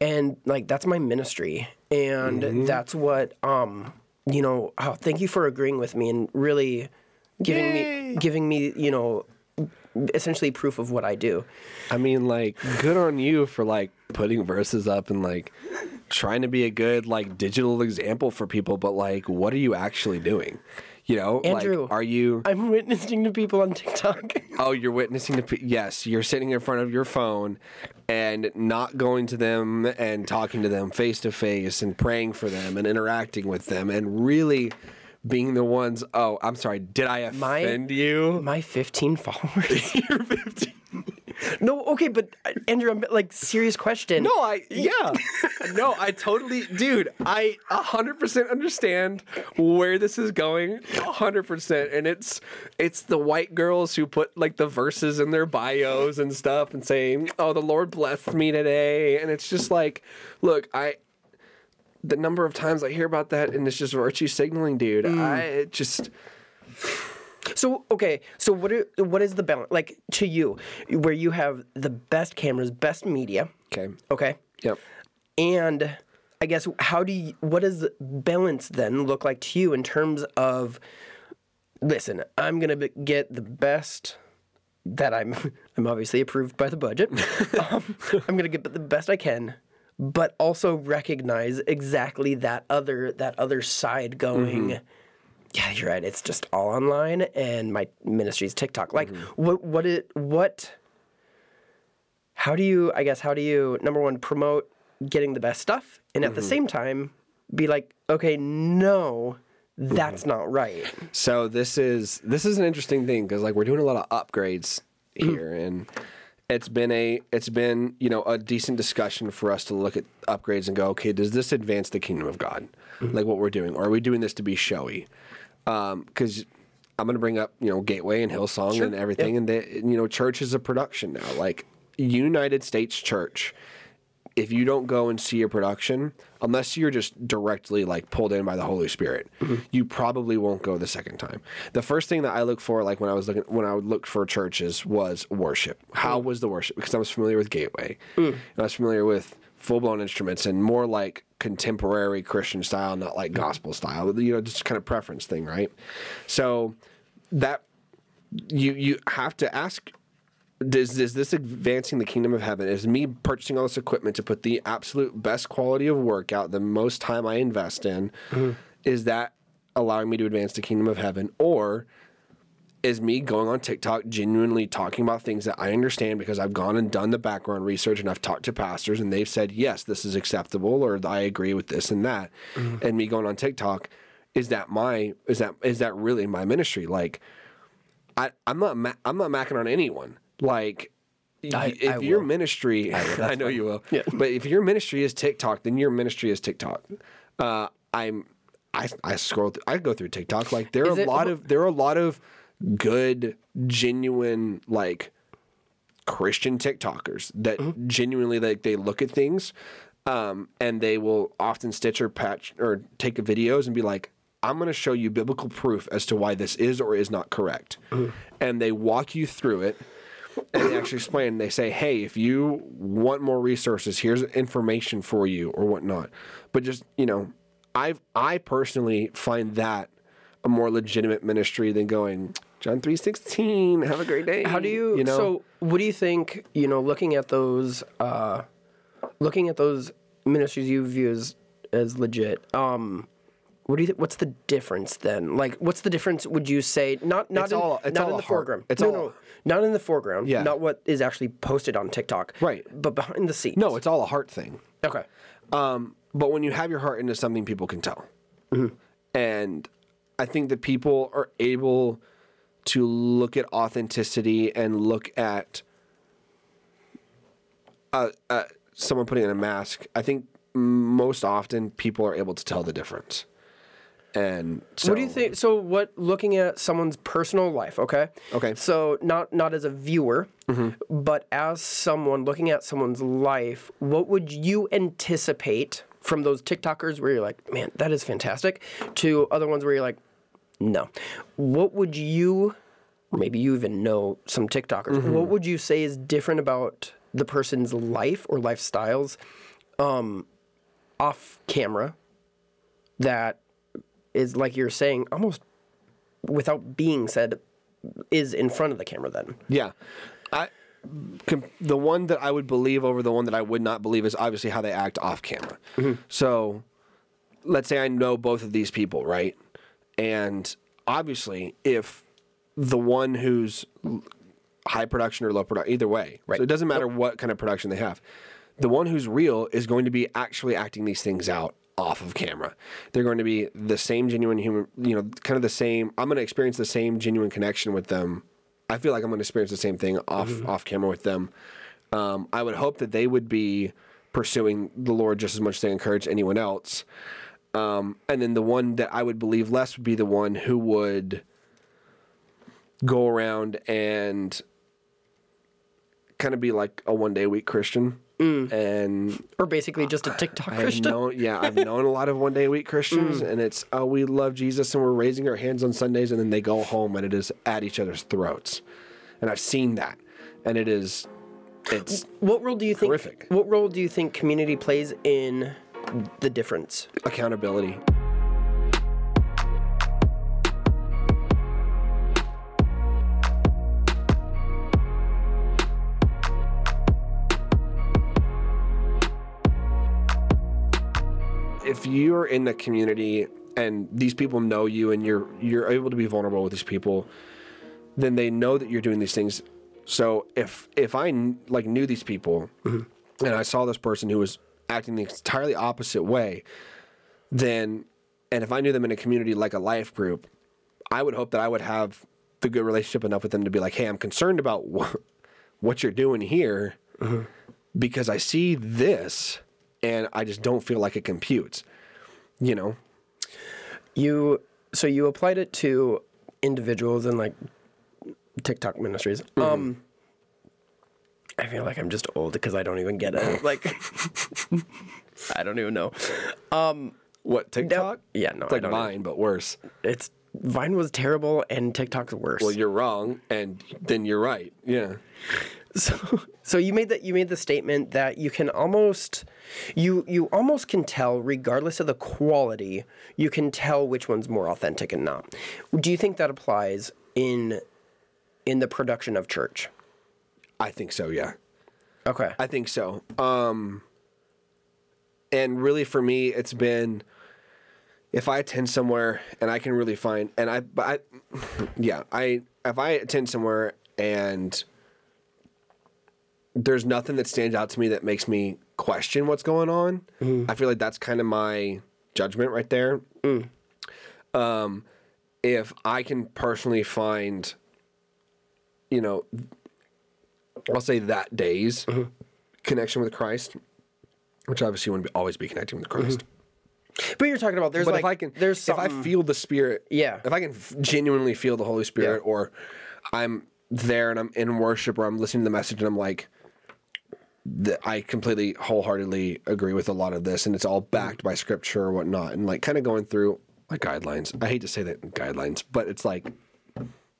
And like that's my ministry. And that's what um you know, oh, thank you for agreeing with me and really giving me giving me, you know, essentially proof of what I do. I mean, like, good on you for like putting verses up and like trying to be a good like digital example for people. But like, what are you actually doing? You know, Andrew, like, are you? I'm witnessing to people on TikTok. Oh, you're witnessing the. pe- Yes, you're sitting in front of your phone and not going to them and talking to them face to face and praying for them and interacting with them and really being the ones. Oh, I'm sorry. Did I My- offend you? My 15 followers. You're 15. No, okay, but uh, Andrew, I'm like serious question. No, I yeah. no, I totally dude, I 100% understand where this is going. 100% and it's it's the white girls who put like the verses in their bios and stuff and saying, "Oh, the Lord blessed me today." And it's just like, look, I the number of times I hear about that and it's just virtue signaling, dude. I it just So okay, so what are, what is the balance like to you, where you have the best cameras, best media, okay. okay, Yep. and I guess how do you, what does the balance then look like to you in terms of? Listen, I'm gonna be, get the best that I'm. I'm obviously approved by the budget. um, I'm gonna get the best I can, but also recognize exactly that other that other side going. Yeah, you're right. It's just all online, and my ministry's TikTok. Like, mm-hmm. what, what it, what? How do you? I guess how do you number one promote getting the best stuff, and at the mm-hmm. same time be like, okay, no, that's mm-hmm. not right. So this is this is an interesting thing because like we're doing a lot of upgrades here, and it's been a it's been you know a decent discussion for us to look at upgrades and go, okay, does this advance the kingdom of God, like what we're doing, or are we doing this to be showy? Um, because I'm going to bring up you know Gateway and Hillsong and everything, and the, you know church is a production now, like United States Church if you don't go and see a production, unless you're just directly like pulled in by the Holy Spirit, mm-hmm. you probably won't go the second time. The first thing that I look for, like when I was looking, when I would look for churches, was worship. How mm. was the worship? Because I was familiar with Gateway, mm. and I was familiar with full blown instruments and more like contemporary Christian style, not like mm-hmm. gospel style. You know, just kind of preference thing, right? So that you you have to ask does is this advancing the kingdom of heaven? Is me purchasing all this equipment to put the absolute best quality of work out, the most time I invest in, mm-hmm. is that allowing me to advance the kingdom of heaven, or is me going on TikTok genuinely talking about things that I understand because I've gone and done the background research and I've talked to pastors and they've said yes, this is acceptable, or I agree with this and that, and me going on TikTok, is that my is that is that really my ministry? Like, I I'm not ma- I'm not macking on anyone. Like, I- if I your will. ministry, I, know you will. Yeah. But if your ministry is TikTok, then your ministry is TikTok. Uh, I'm, I, I scroll, through, I go through TikTok. Like there are Is a it- lot of there are a lot of good, genuine, like Christian TikTokers that Mm-hmm. genuinely like they look at things, um, and they will often stitch or patch or take videos and be like, "I'm going to show you biblical proof as to why this is or is not correct," Mm-hmm. and they walk you through it and they actually explain. They say, "Hey, if you want more resources, here's information for you or whatnot." But just you know, I I personally find that a more legitimate ministry than going John three sixteen. Have a great day. How do you, You know, so what do you think, you know, looking at those uh looking at those ministries you view as as legit, um what do you th- what's the difference then? Like what's the difference would you say not not It's in, all- it's not all in the foreground. It's no, all- no, not in the foreground. Yeah. Not what is actually posted on TikTok. Right. But behind the scenes. no, it's all a heart thing. Okay. Um, but when you have your heart into something, people can tell. Mm-hmm. And I think that people are able to look at authenticity and look at uh, uh, someone putting on a mask. I think most often people are able to tell the difference. And so, what do you think? So, what looking at someone's personal life? Okay. Okay. So not not as a viewer, but as someone looking at someone's life, what would you anticipate from those TikTokers where you're like, man, that is fantastic, to other ones where you're like, no. What would you? Maybe you even know some TikTokers. What would you say is different about the person's life or lifestyles, um, off camera, that is like you're saying almost without being said is in front of the camera then Yeah. I the one that I would believe over the one that I would not believe is obviously how they act off camera. So let's say I know both of these people, right? And obviously if the one who's high production or low production either way. Right. So it doesn't matter what kind of production they have. The one who's real is going to be actually acting these things out off of camera. They're going to be the same genuine human, you know, kind of the same. I'm going to experience the same genuine connection with them. I feel like I'm going to experience the same thing off off camera with them. Um, I would hope that they would be pursuing the Lord just as much as they encourage anyone else. Um, and then the one that I would believe less would be the one who would go around and kind of be like a one day a week Christian. And or basically just a tiktok I've christian. known, yeah, I've known a lot of one day a week Christians, and it's oh, we love Jesus and we're raising our hands on Sundays, and then they go home and it is at each other's throats, and I've seen that, and it is, it's what role do you think what role do you think community plays in the difference accountability. If you're in the community and these people know you and you're you're able to be vulnerable with these people, then they know that you're doing these things. So if if I like knew these people mm-hmm. and I saw this person who was acting the entirely opposite way, then and if I knew them in a community like a life group, I would hope that I would have the good relationship enough with them to be like, "Hey, I'm concerned about what, what you're doing here because I see this and I just don't feel like it computes." You know? you so you applied it to individuals and like tiktok ministries um i feel like i'm just old because i don't even get it like i don't even know Um, What TikTok? yeah, no, it's I like Vine, but worse. it's vine was terrible and tiktok's worse Well, you're wrong, and then you're right. Yeah. So, so you made that you made the statement that you can almost you you almost can tell regardless of the quality, you can tell which one's more authentic and not. Do you think that applies in in the production of church? I think so. Yeah. Okay. I think so. Um, and really, for me, it's been if I attend somewhere and I can really find, and I, but I, yeah, I if I attend somewhere and there's nothing that stands out to me that makes me question what's going on, I feel like that's kind of my judgment right there. Um, if I can personally find, you know, I'll say that day's mm-hmm. connection with Christ, which obviously wouldn't be, always be connecting with Christ. Mm-hmm. but you're talking about there's But like if I can, there's if I feel the Spirit, Yeah. if I can f- genuinely feel the Holy Spirit, Yeah. or I'm there and I'm in worship, or I'm listening to the message and I'm like, th- I completely wholeheartedly agree with a lot of this, and it's all backed by Scripture or whatnot, and like kind of going through like guidelines. I hate to say that guidelines, but it's like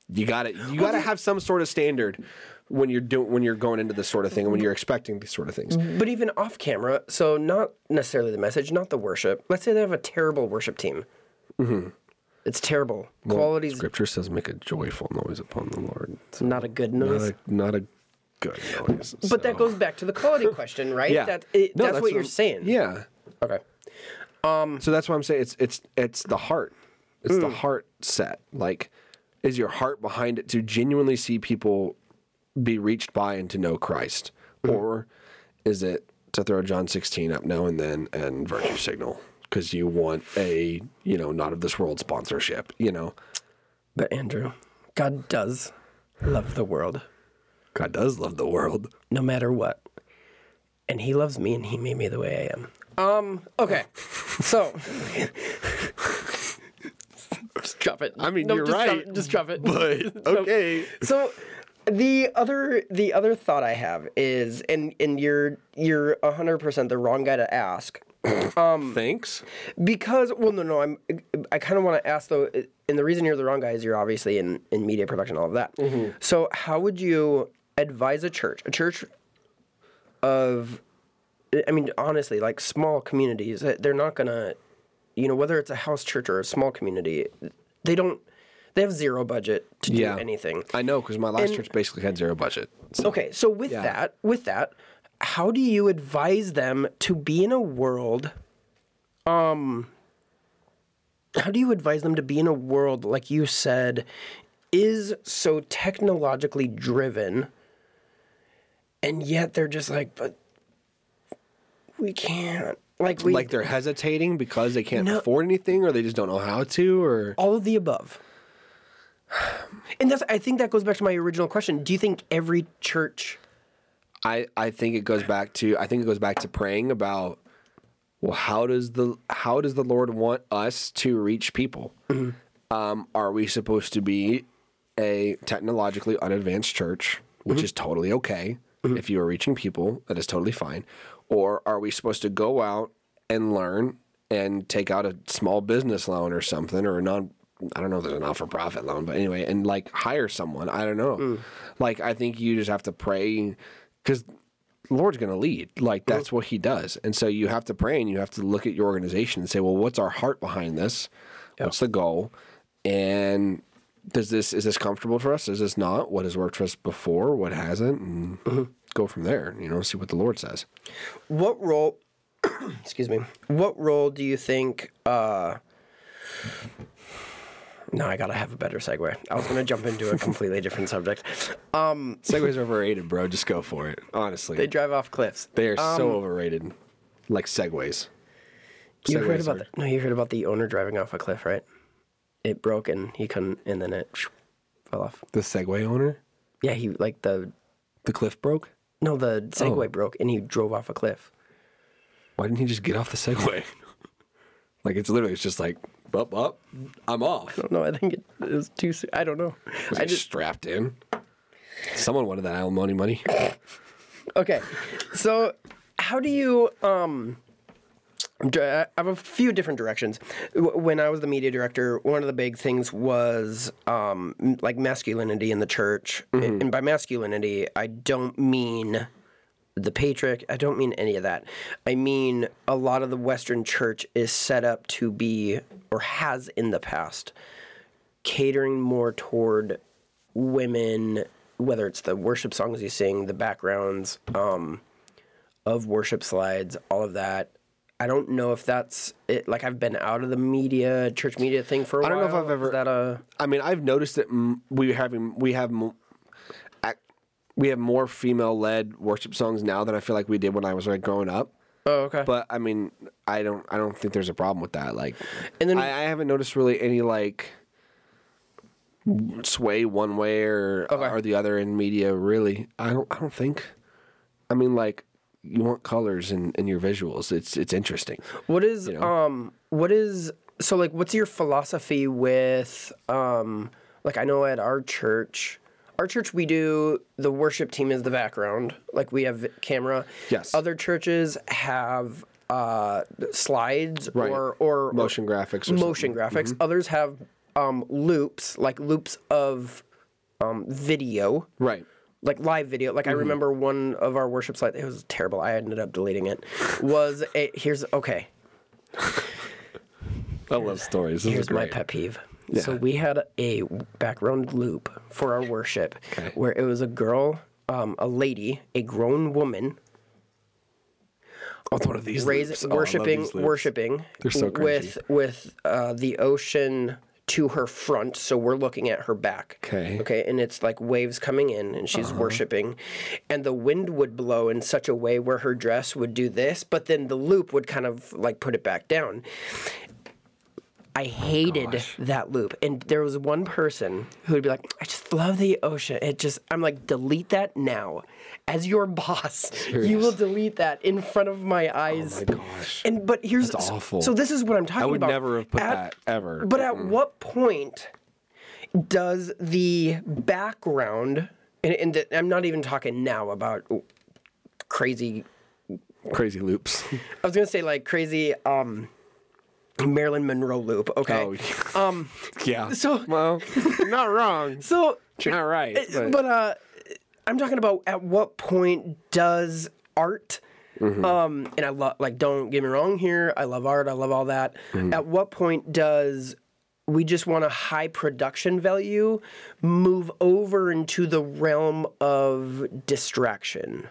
you got to you got to have some sort of standard when you're doing when you're going into this sort of thing and when you're expecting these sort of things. But even off camera, so not necessarily the message, not the worship. Let's say they have a terrible worship team. Mm-hmm. It's terrible. Quality's Scripture says, "Make a joyful noise upon the Lord." It's not a good not noise. a, not a good noise. But that goes back to the quality question, right? yeah. That, it, No, that's, what you're I'm- saying. Yeah. Okay. So that's why I'm saying it's it's it's the heart. It's Mm. the heart set. Like, is your heart behind it to genuinely see people be reached by and to know Christ, Mm-hmm. or is it to throw John 16 up now and then and virtue signal because you want a you know not of this world sponsorship? You know, But Andrew, God does love the world, God does love the world. no matter what. And he loves me and he made me the way I am. Um, okay. So just drop it. I mean, No, you're just drop right, it, just drop it. But No. okay, So the other the other thought I have is and and you're you're 100% the wrong guy to ask um, thanks. because well no no I'm I kind of want to ask though and the reason you're the wrong guy is you're obviously in in media production and all of that. Mm-hmm. So how would you advise a church a church of I mean honestly like small communities they're not to you know whether it's a house church or a small community they don't they have zero budget to do anything. I know because my last And- church basically had zero budget. So Okay, so with Yeah. that, with that, how do you advise them to be in a world um how do you advise them to be in a world like you said is so technologically driven and yet they're just like but we can't like we like they're hesitating because they can't No. afford anything or they just don't know how to or all of the above. And that's I think that goes back to my original question. Do you think every church I, I think it goes back to I think it goes back to praying about well how does the how does the Lord want us to reach people? Mm-hmm. Um, are we supposed to be a technologically unadvanced church, which mm-hmm. is totally okay mm-hmm. if you are reaching people, that is totally fine, or are we supposed to go out and learn and take out a small business loan or something or a non I don't know if there's an not for profit loan, but anyway, and like hire someone. I don't know. Hmm. Like I think you just have to pray because the Lord's going to lead. Like hmm. that's what He does, and so you have to pray and you have to look at your organization and say, well, what's our heart behind this? What's the goal? And does this is this comfortable for us? Is this not? What has worked for us before? What hasn't? And mm-hmm. go from there. You know, see what the Lord says. what role excuse me what role do you think uh no i gotta have a better segue i was gonna jump into a completely different subject um Segways are overrated, bro. Just go for it. Honestly, they drive off cliffs They are so overrated. Like segways. you heard about are- the, no you heard about the owner driving off a cliff right it broke and he couldn't and then it fell off the Segway owner. yeah he like the The cliff broke. no the segway Oh. broke and he drove off a cliff Why didn't he just get off the Segway? like it's literally it's just like up up. I'm off. I don't know. i think it, it was too soon i don't know Was i just strapped in? Someone wanted that alimony money. Okay, so how do you um? I have a few different directions. When I was the media director, one of the big things was um, like masculinity in the church, and, and by masculinity, I don't mean the patriarch. I don't mean any of that. I mean a lot of the Western church is set up to be, or has in the past, catering more toward women, whether it's the worship songs you sing, the backgrounds um, of worship slides, all of that. I don't know if that's it. Like I've been out of the media, church media thing for a while. I don't know if I've Is ever- that a I mean, I've noticed that we having we have we have more female led worship songs now than I feel like we did when I was like growing up. oh okay. But I mean, I don't I don't think there's a problem with that. Like, And then- I, I haven't noticed really any like sway one way or Okay. or the other in media. Really, I don't I don't think. I mean, like you want colors in, in your visuals. It's it's interesting. What is know? um what is so like what's your philosophy with um like I know at our church our church we do the worship team is the background like we have camera Yes. other churches have uh slides Right. or or Motion graphics. Or motion graphics others have um loops like loops of um video Right. like live video. Like I remember one of our worship slides. It was terrible. I ended up deleting it. Was a here's okay. I love stories. This is Here's my pet peeve. So we had a background loop for our worship Okay. where it was a girl, um, a lady, a grown woman Oh, one of these raise. Oh, worshiping, these worshiping They're so with with uh, the ocean to her front. So we're looking at her back. Okay. Uh-huh. Okay, and it's like waves coming in, and she's worshiping, and the wind would blow in such a way where her dress would do this, but then the loop would kind of like put it back down. I hated that loop. And there was one person who would be like, I just love the ocean. It just, I'm like, delete that now. As your boss, you will delete that in front of my eyes. Oh my gosh. And but here's That's so- awful. So, this is what I'm talking about. I would about. never have put At- that ever. But at what point does the background, and, and I'm not even talking now about crazy Crazy loops. I was gonna say like crazy um Marilyn Monroe loop. Okay. Oh, Um. yeah. So well, not wrong. so, You're not right. But, but uh, I'm talking about at what point does art. Mm-hmm. Um, and I love like don't get me wrong here. I love art. I love all that. Mm-hmm. At what point does we just want a high production value move over into the realm of distraction?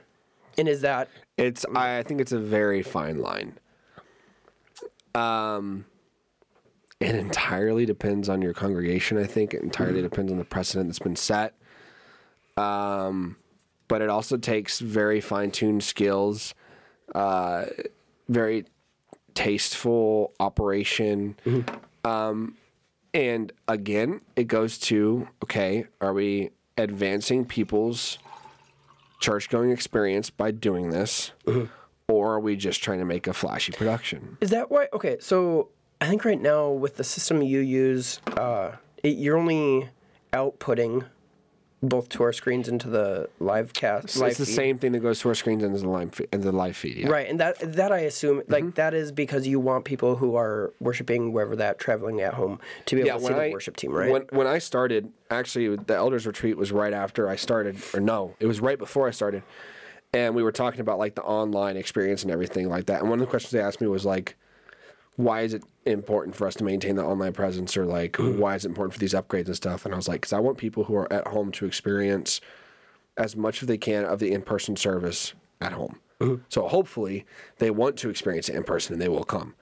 And is that it's I, I think it's a very fine line. Um it entirely depends on your congregation, I think. It entirely depends on the precedent that's been set. Um but it also takes very fine-tuned skills, uh very tasteful operation. Um and again, it goes to okay, are we advancing people's church going experience by doing this, or are we just trying to make a flashy production? Is that why? Okay, so I think right now with the system you use, uh, it, you're only outputting both to our screens into the live cast. So live it's the feed. same thing that goes to our screens and the live fe- and the live feed. Yeah. Right, and that that I assume like Mm-hmm. that is because you want people who are worshiping wherever that traveling at home to be able Yeah, to see when the worship team, right? When when I started, actually, the elders retreat was right after I started, or no, it was right before I started, and we were talking about like the online experience and everything like that. And one of the questions they asked me was like, why is it important for us to maintain the online presence, or like Mm-hmm. why is it important for these upgrades and stuff? And I was like, because I want people who are at home to experience as much as they can of the in-person service at home. Mm-hmm. So hopefully they want to experience it in person and they will come.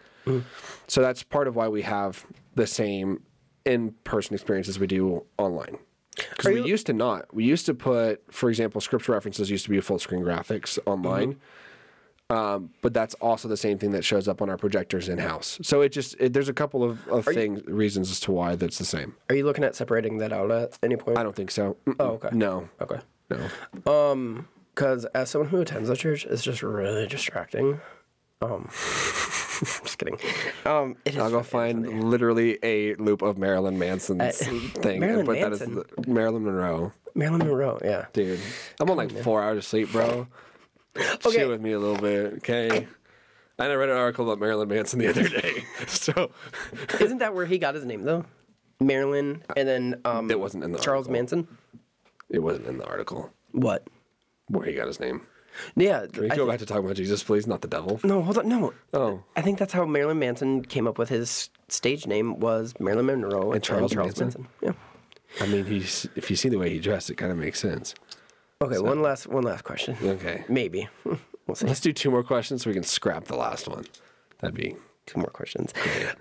So that's part of why we have the same in-person experience as we do online. Because we used to not. We used to put, for example, scripture references used to be full screen graphics online. Um, but that's also the same thing that shows up on our projectors in house. So it just it, there's a couple of, of things reasons as to why that's the same. Are you looking at separating that out at any point? I don't think so. Mm-mm. Oh, okay. No, Okay. no. Because as someone who attends the church, it's just really distracting. Um, just kidding. Um, it is I'll go find literally a loop of Marilyn Manson's thing. Marilyn and put that Manson? as the, Marilyn Monroe. Marilyn Monroe. Yeah. Dude, I'm on like four hours of sleep, bro. Okay. Chill with me a little bit, okay? I read an article about Marilyn Manson the other day, so Isn't that where he got his name though? Marilyn, and then um, it wasn't in the Charles article. Manson. It wasn't in the article What? where he got his name. Yeah. Can we I go back to talking about Jesus, please, not the devil? no, hold on. No. Oh, I think that's how Marilyn Manson came up with his stage name was Marilyn Monroe and, Charles Manson? Yeah. I mean, he's if you see the way he dressed, it kind of makes sense. Okay, one last one last question. Okay, Maybe. we'll see. let's do two more questions so we can scrap the last one. That'd be Two more questions.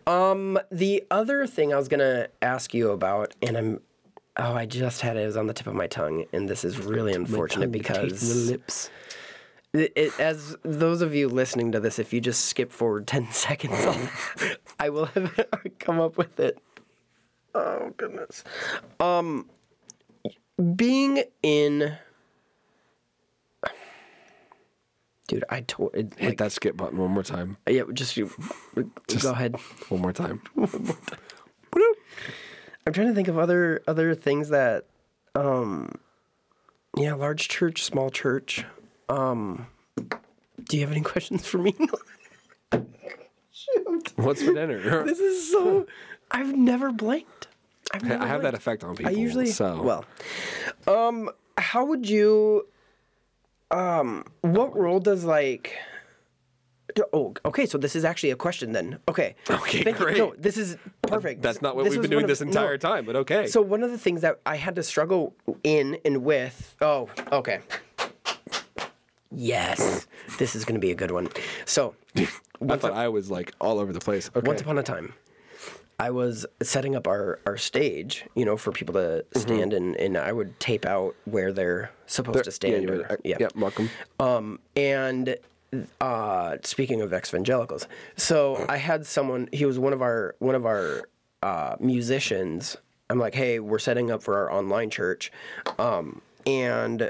Um, the other thing I was gonna ask you about, and I'm, oh, I just had it, it was on the tip of my tongue, and this is really unfortunate because lips. It, it, as those of you listening to this, if you just skip forward ten seconds, I'll, I will have come up with it. Oh goodness. Um, being in. Dude, I told it, Hit like, that skip button one more time. yeah, just you go ahead. One more time. I'm trying to think of other other things that, um, yeah, large church, small church. Um, do you have any questions for me? What's for dinner? this is so. I've never blanked. I've never I have that effect on people. I usually so well, um, how would you um what role does like Oh, okay. So this is actually a question then. Okay. Okay, Thank you. great. No, this is perfect. That's not what This we've was been doing of- this entire no. time, but okay. So one of the things that I had to struggle in and with. Oh, okay. Yes, this is going to be a good one. So, I thought I was like all over the place. Okay. once upon a time, I was setting up our, our stage, you know, for people to stand and, and I would tape out where they're supposed to yeah, stand. you or- yeah. yeah, 'em. Um, and uh, speaking of evangelicals, so I had someone. He was one of our one of our uh, musicians. I'm like, hey, we're setting up for our online church, um, and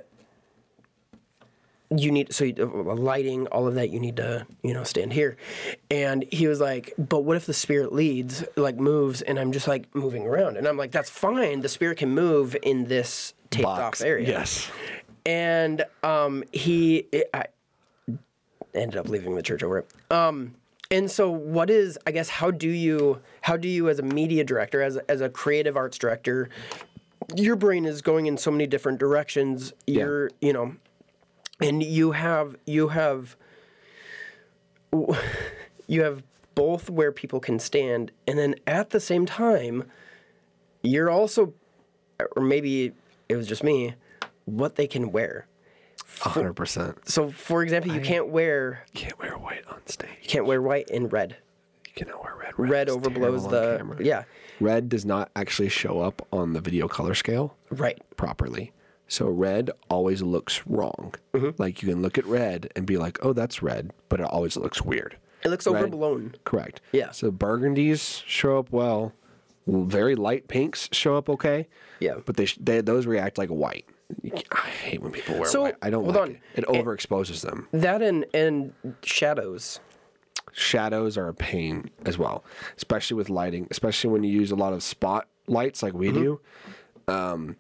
you need so you, uh, lighting all of that you need to you know stand here and he was like but what if the spirit leads like moves and i'm just like moving around and i'm like that's fine the spirit can move in this taped Box. off area Yes. and um, he I ended up leaving the church over it. Um, and so, what is I guess how do you how do you as a media director, as as a creative arts director, your brain is going in so many different directions. You're you know, and you have you have you have both where people can stand, and then at the same time, you're also, or maybe it was just me, what they can wear. hundred percent. So, for example, you can't wear Can't wear white on stage. you can't wear white and red. You cannot wear red. Red is overblows the camera. yeah Red does not actually show up on the video color scale right. properly. So red always looks wrong. Mm-hmm. Like you can look at red and be like, "Oh, that's red," but it always looks weird. It looks Red- overblown. Correct. Yeah. So burgundies show up well. Very light pinks show up okay. Yeah. But they, they those react like white. I hate when people wear So, white. I don't hold like on. it. It overexposes them. That and and shadows. Shadows are a pain as well, especially with lighting, especially when you use a lot of spot lights like we do. Um,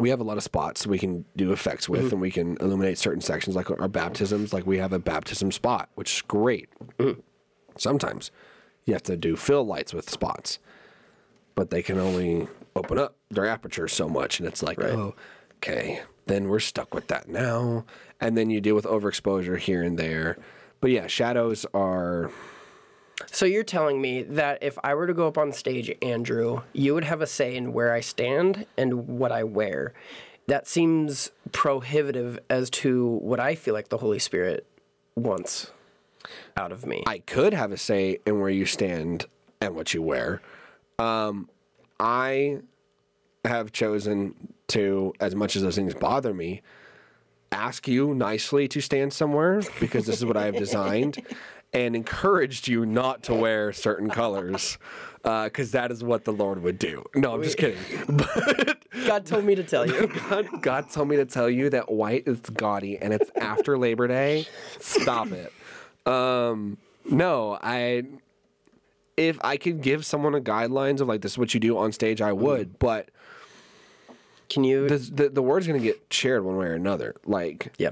we have a lot of spots we can do effects with, mm-hmm. and we can illuminate certain sections, like our baptisms. Like we have a baptism spot, which is great. Mm-hmm. Sometimes you have to do fill lights with spots, but they can only open up their aperture so much, and it's like, oh, okay, then we're stuck with that now. And then you deal with overexposure here and there. But yeah, shadows are So you're telling me that if I were to go up on stage, Andrew, you would have a say in where I stand and what I wear. That seems prohibitive as to what I feel like the Holy Spirit wants out of me. I could have a say in where you stand and what you wear. Um, I have chosen to, as much as those things bother me, ask you nicely to stand somewhere because this is what I have designed, and encouraged you not to wear certain colors because that is what the Lord would do. No, I'm just kidding. But God told me to tell you. God, God told me to tell you that white is gaudy and it's after Labor Day. Stop it. Um, no, I. If I could give someone a guidelines of like this is what you do on stage, I would. But Can you? the the, the word's gonna get shared one way or another. Like yeah.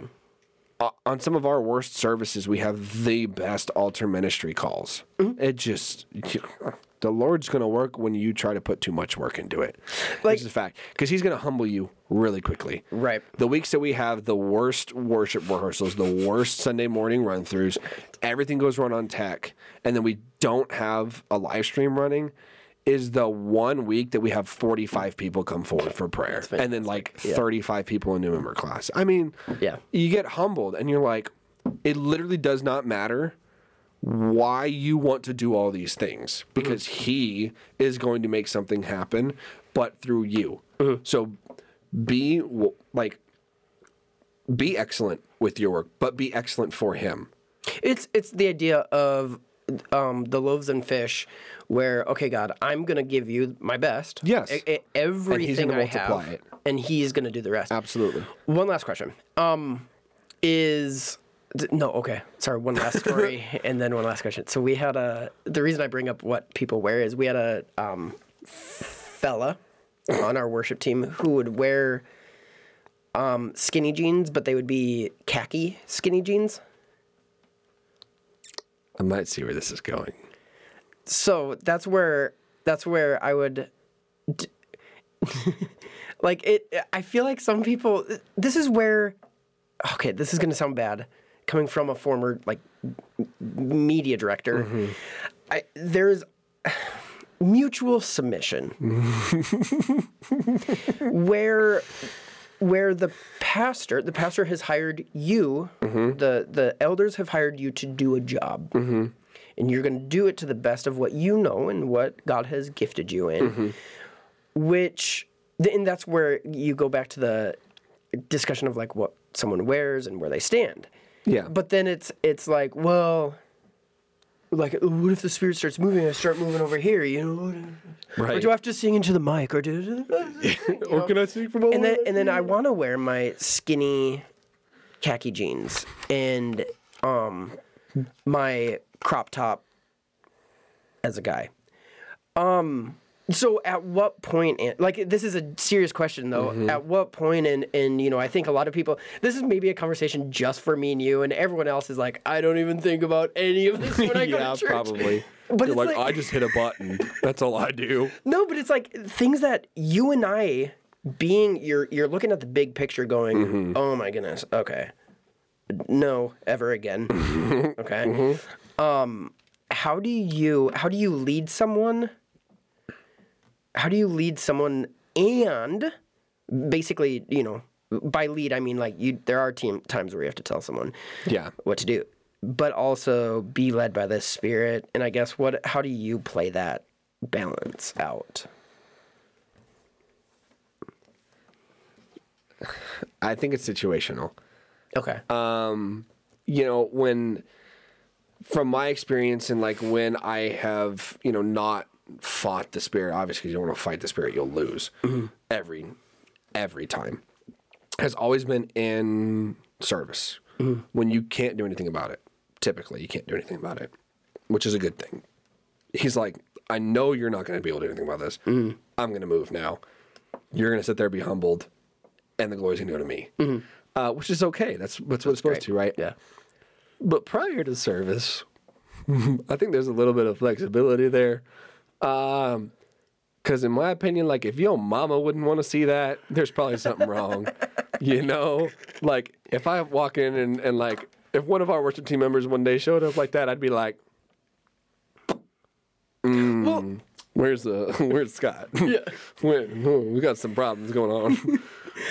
Uh, on some of our worst services, we have the best altar ministry calls. It just the Lord's going to work when you try to put too much work into it. Like- Like, is a fact because He's going to humble you really quickly. Right. The weeks that we have the worst worship rehearsals, the worst Sunday morning run throughs, everything goes wrong on tech, and then we don't have a live stream running. Is the one week that we have 45 people come forward for prayer and then like 35 people in new member class. I mean, Yeah. you get humbled and you're like, it literally does not matter why you want to do all these things mm-hmm. because he is going to make something happen, but through you. Mm-hmm. So be like, be excellent with your work, but be excellent for him. It's it's the idea of um, the loaves and fish, where okay, God, I'm gonna give you my best. Yes. E- e- everything I have, it. and He's gonna do the rest. Absolutely. One last question. Um, is no okay. Sorry, one last story, and then one last question. So we had a. The reason I bring up what people wear is we had a um, fella on our worship team who would wear um, skinny jeans, but they would be khaki skinny jeans. I might see where this is going. so that's where that's where I would d- Like it, I feel like some people. This is where. Okay, this is going to sound bad, coming from a former like media director. Mm-hmm. I, there's mutual submission where where the pastor the pastor has hired you mm-hmm. the the elders have hired you to do a job. Mm-hmm. And you're going to do it to the best of what you know and what god has gifted you in. Mm-hmm. Which and that's where you go back to the discussion of like what someone wears and where they stand. Yeah. but then it's it's like well like what if the spirit starts moving? I start moving over here you know? Or Right. do i have to sing into the mic? Or do or can I sing from over and then and then I want to wear my skinny khaki jeans and um my crop top as a guy. Um so at what point and like this is a serious question though Mm-hmm. at what point? and and you know I think a lot of people this is maybe a conversation just for me and you and everyone else is like I don't even think about any of this when I go yeah, to church. probably. But You're like, like- I just hit a button. That's all I do. No, but it's like things that you and I being you're you're looking at the big picture going, Mm-hmm. "Oh my goodness. Okay. No, ever again." okay. Mm-hmm. Um how do you how do you lead someone? How do you lead someone and basically, you know, by lead I mean like you there are team times where you have to tell someone Yeah. what to do, but also be led by the spirit. And I guess what how do you play that balance out? I think it's situational. Okay. Um, you know when from my experience and like when i have you know not fought the spirit. Obviously you don't want to fight the spirit you'll lose mm-hmm. every every time. Has always been in service. Mm-hmm. When you can't do anything about it typically you can't do anything about it which is a good thing. He's like i know you're not going to be able to do anything about this. Mm-hmm. I'm going to move now. You're going to sit there be humbled and the glory's going to go to me. Uh, which is okay. That's, that's what it's supposed to right? Yeah. but prior to service, I think there's a little bit of flexibility there. Um, because in my opinion, like if your mama wouldn't want to see that, there's probably something wrong. You know, like if I walk in and, and like if one of our worship team members one day showed up like that, I'd be like, "Mm, Well, "Where's the Where's Scott? Yeah, we got some problems going on."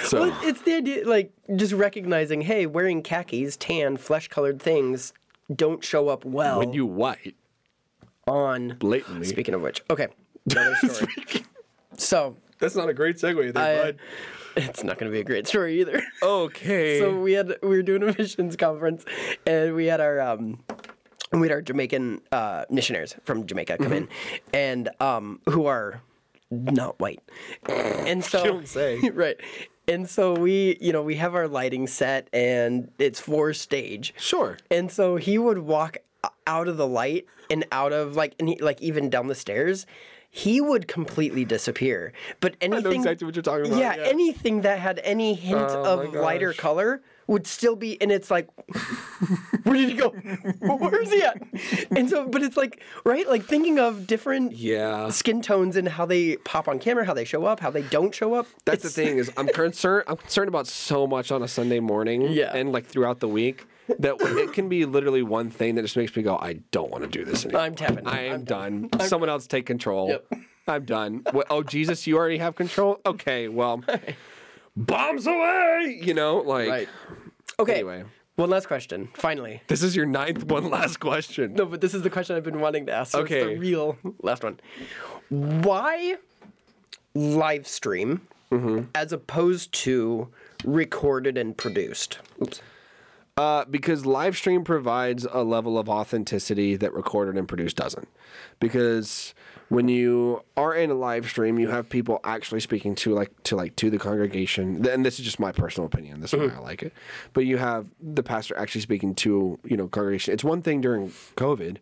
so well, it's the idea, like just recognizing, hey, wearing khakis, tan, flesh-colored things don't show up well when you white on. blatantly, Speaking of which, okay, another story. so that's not a great segue there, I, bud. it's not going to be a great story either. Okay. so we had we were doing a missions conference, and we had our um, we had our Jamaican uh, missionaries from Jamaica come in, and um, who are not white, and so right. And so we, you know, we have our lighting set, and it's for stage. Sure. And so he would walk out of the light and out of like, and he, like even down the stairs, he would completely disappear. But anything, exactly what you're talking about. yeah, anything that had any hint Oh of lighter color would still be, and it's like, where did he go? Where is he at? And so, but it's like, right, like thinking of different yeah. skin tones and how they pop on camera, how they show up, how they don't show up. That's the thing is I'm concerned. I'm concerned about so much on a Sunday morning. Yeah. And like throughout the week. That it can be literally one thing that just makes me go, I don't want to do this anymore. I'm tapping. I am I'm done. Someone else take control. Yep. I'm done. What, oh Jesus, you already have control. Okay, well, bombs away. You know, like Right. Okay. Anyway. One last question. Finally. this is your ninth one. Last question. No, but this is the question I've been wanting to ask. So It's Okay. the real last one. Why live stream mm-hmm. as opposed to recorded and produced? Oops. Uh, because live stream provides a level of authenticity that recorded and produced doesn't. Because when you are in a live stream, you have people actually speaking to like to like to the congregation. And this is just my personal opinion. This is why I like it. But you have the pastor actually speaking to you know congregation. It's one thing during COVID,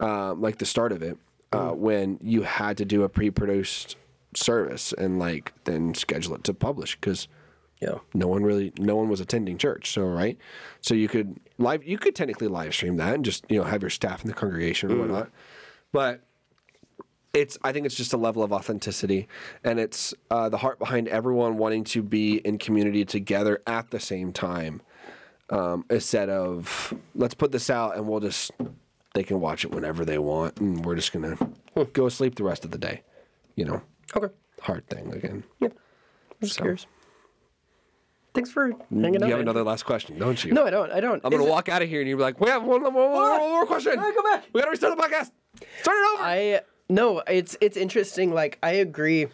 um, like the start of it, uh, when you had to do a pre-produced service and like then schedule it to publish because Yeah. no one really no one was attending church so right so you could live you could technically live stream that and just you know have your staff in the congregation or whatnot but it's I think it's just a level of authenticity, and it's uh, the heart behind everyone wanting to be in community together at the same time. Um, instead of let's put this out and we'll just they can watch it whenever they want, and we're just gonna go sleep the rest of the day. You know, Okay. hard thing again. Yeah. Just So- curious. Thanks for hanging You out. You have another last question, don't you? No, I don't. I don't. I'm gonna walk out of here and you'll be like, we have one, one, one, one more question. Hey, come back. We gotta restart the podcast. Start it over. I no, it's it's interesting. Like I agree,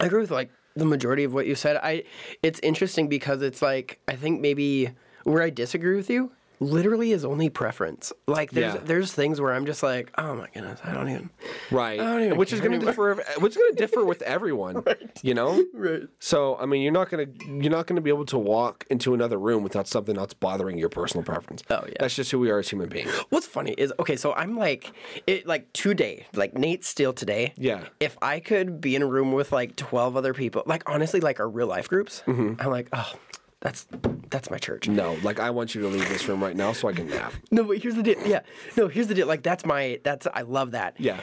I agree with like the majority of what you said. I it's interesting because it's like I think maybe where I disagree with you literally is only preference. Like there's Yeah. there's things where I'm just like, oh my goodness, I don't even. Right. don't even Which is going to differ. Which is going to differ with everyone. right. You know. Right. So I mean, you're not gonna you're not gonna be able to walk into another room without something else bothering your personal preference. Oh, yeah. That's just who we are as human beings. What's funny is okay, so I'm like it like today, like Nate Steele today. Yeah. If I could be in a room with like twelve other people, like honestly, like our real life groups, Mm-hmm. I'm like, oh, that's that's my church. No, like I want you to leave this room right now so I can nap. No, but here's the deal. Yeah, no, here's the deal. Like that's my that's I love that. Yeah.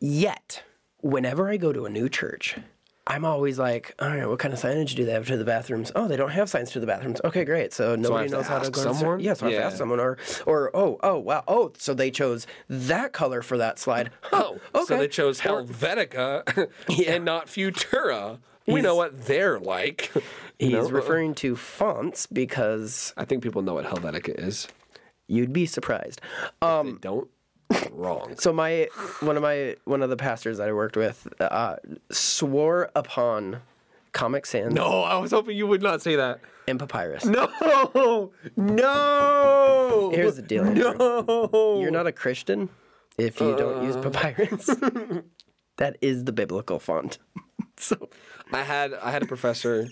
Yet, whenever I go to a new church, I'm always like, all right, what kind of signage do they have to the bathrooms? Oh, they don't have signs to the bathrooms. Okay, great. So nobody to knows how to go to the- someone? Yeah, so I have to ask someone. Or, or oh, oh, wow, oh, so they chose that color for that slide. Oh, okay. So they chose Helvetica Yeah. and not Futura. We know what they're like. He's know? referring to fonts because I think people know what Helvetica is. you'd be surprised. Um, they don't. Wrong. So my one of my one of the pastors that I worked with uh, swore upon Comic Sans No, I was hoping you would not say that. and Papyrus. No, no. Here's the deal. Andrew. No. You're not a Christian if you don't use papyrus. that is the biblical font. so I had I had a professor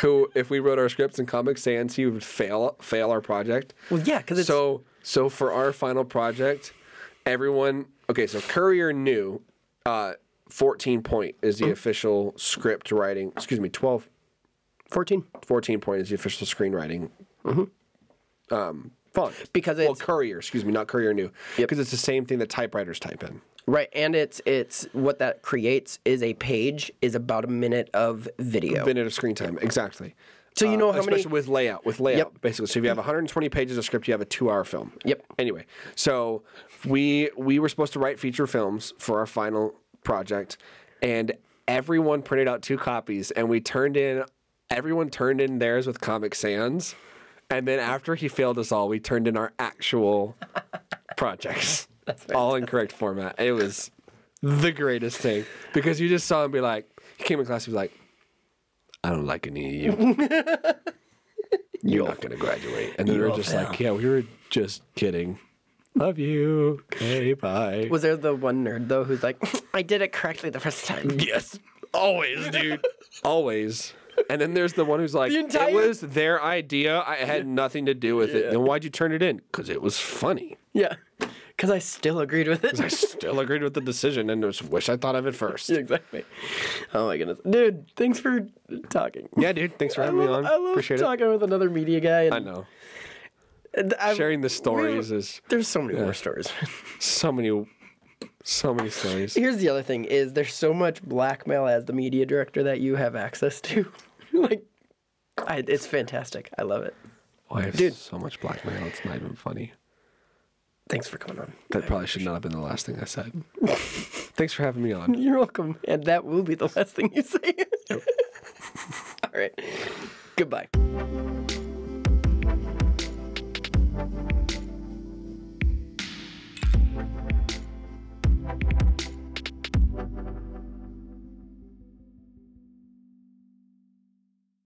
who, if we wrote our scripts in Comic Sans, he would fail fail our project. well, yeah, because it's So so for our final project, everyone okay. So Courier New, uh, fourteen point is Mm. the official script writing. Excuse me, 12, 14 14 point is the official screenwriting. Mm-hmm. Um, font because well, it's Courier. Excuse me, not Courier Yep. because it's the same thing that typewriters type in. Right, and it's it's what that creates is a page is about a minute of video. A minute of screen time exactly. So you know uh, how many- with layout, with layout, Yep. basically. So if you have 120 pages of script, you have a two-hour film. Yep. Anyway, so we we were supposed to write feature films for our final project, and everyone printed out two copies, and we turned in. Everyone turned in theirs with Comic Sans, and then after he failed us all, we turned in our actual projects, all in correct format. It was the greatest thing because you just saw him be like, he came in class, he was like. I don't like any of you. You're not going to graduate. And then we were just fail. like, yeah, we were just kidding. Love you. Okay, bye. Was there the one nerd though who's like, I did it correctly the first time? yes. Always, dude. Always. And then there's the one who's like, The entire- it was their idea. I had nothing to do with it. Then why'd you turn it in? Because it was funny. Yeah, because I still agreed with it. I still agreed with the decision and just wish I thought of it first. exactly. Oh my goodness, dude! Thanks for talking. Yeah, dude. Thanks for having me on. I love Appreciate it. talking with another media guy. And I know. I've- Sharing the stories we- is There's so many more stories. so many, so many stories. Here's the other thing: is there's so much blackmail as the media director that you have access to. like, I, it's fantastic. I love it. Oh, Why have Dude. so much blackmail? It's not even funny. Thanks for coming on. That probably should not have been the last thing I said. Thanks for having me on. You're welcome. And that will be the last thing you say. All right. Goodbye.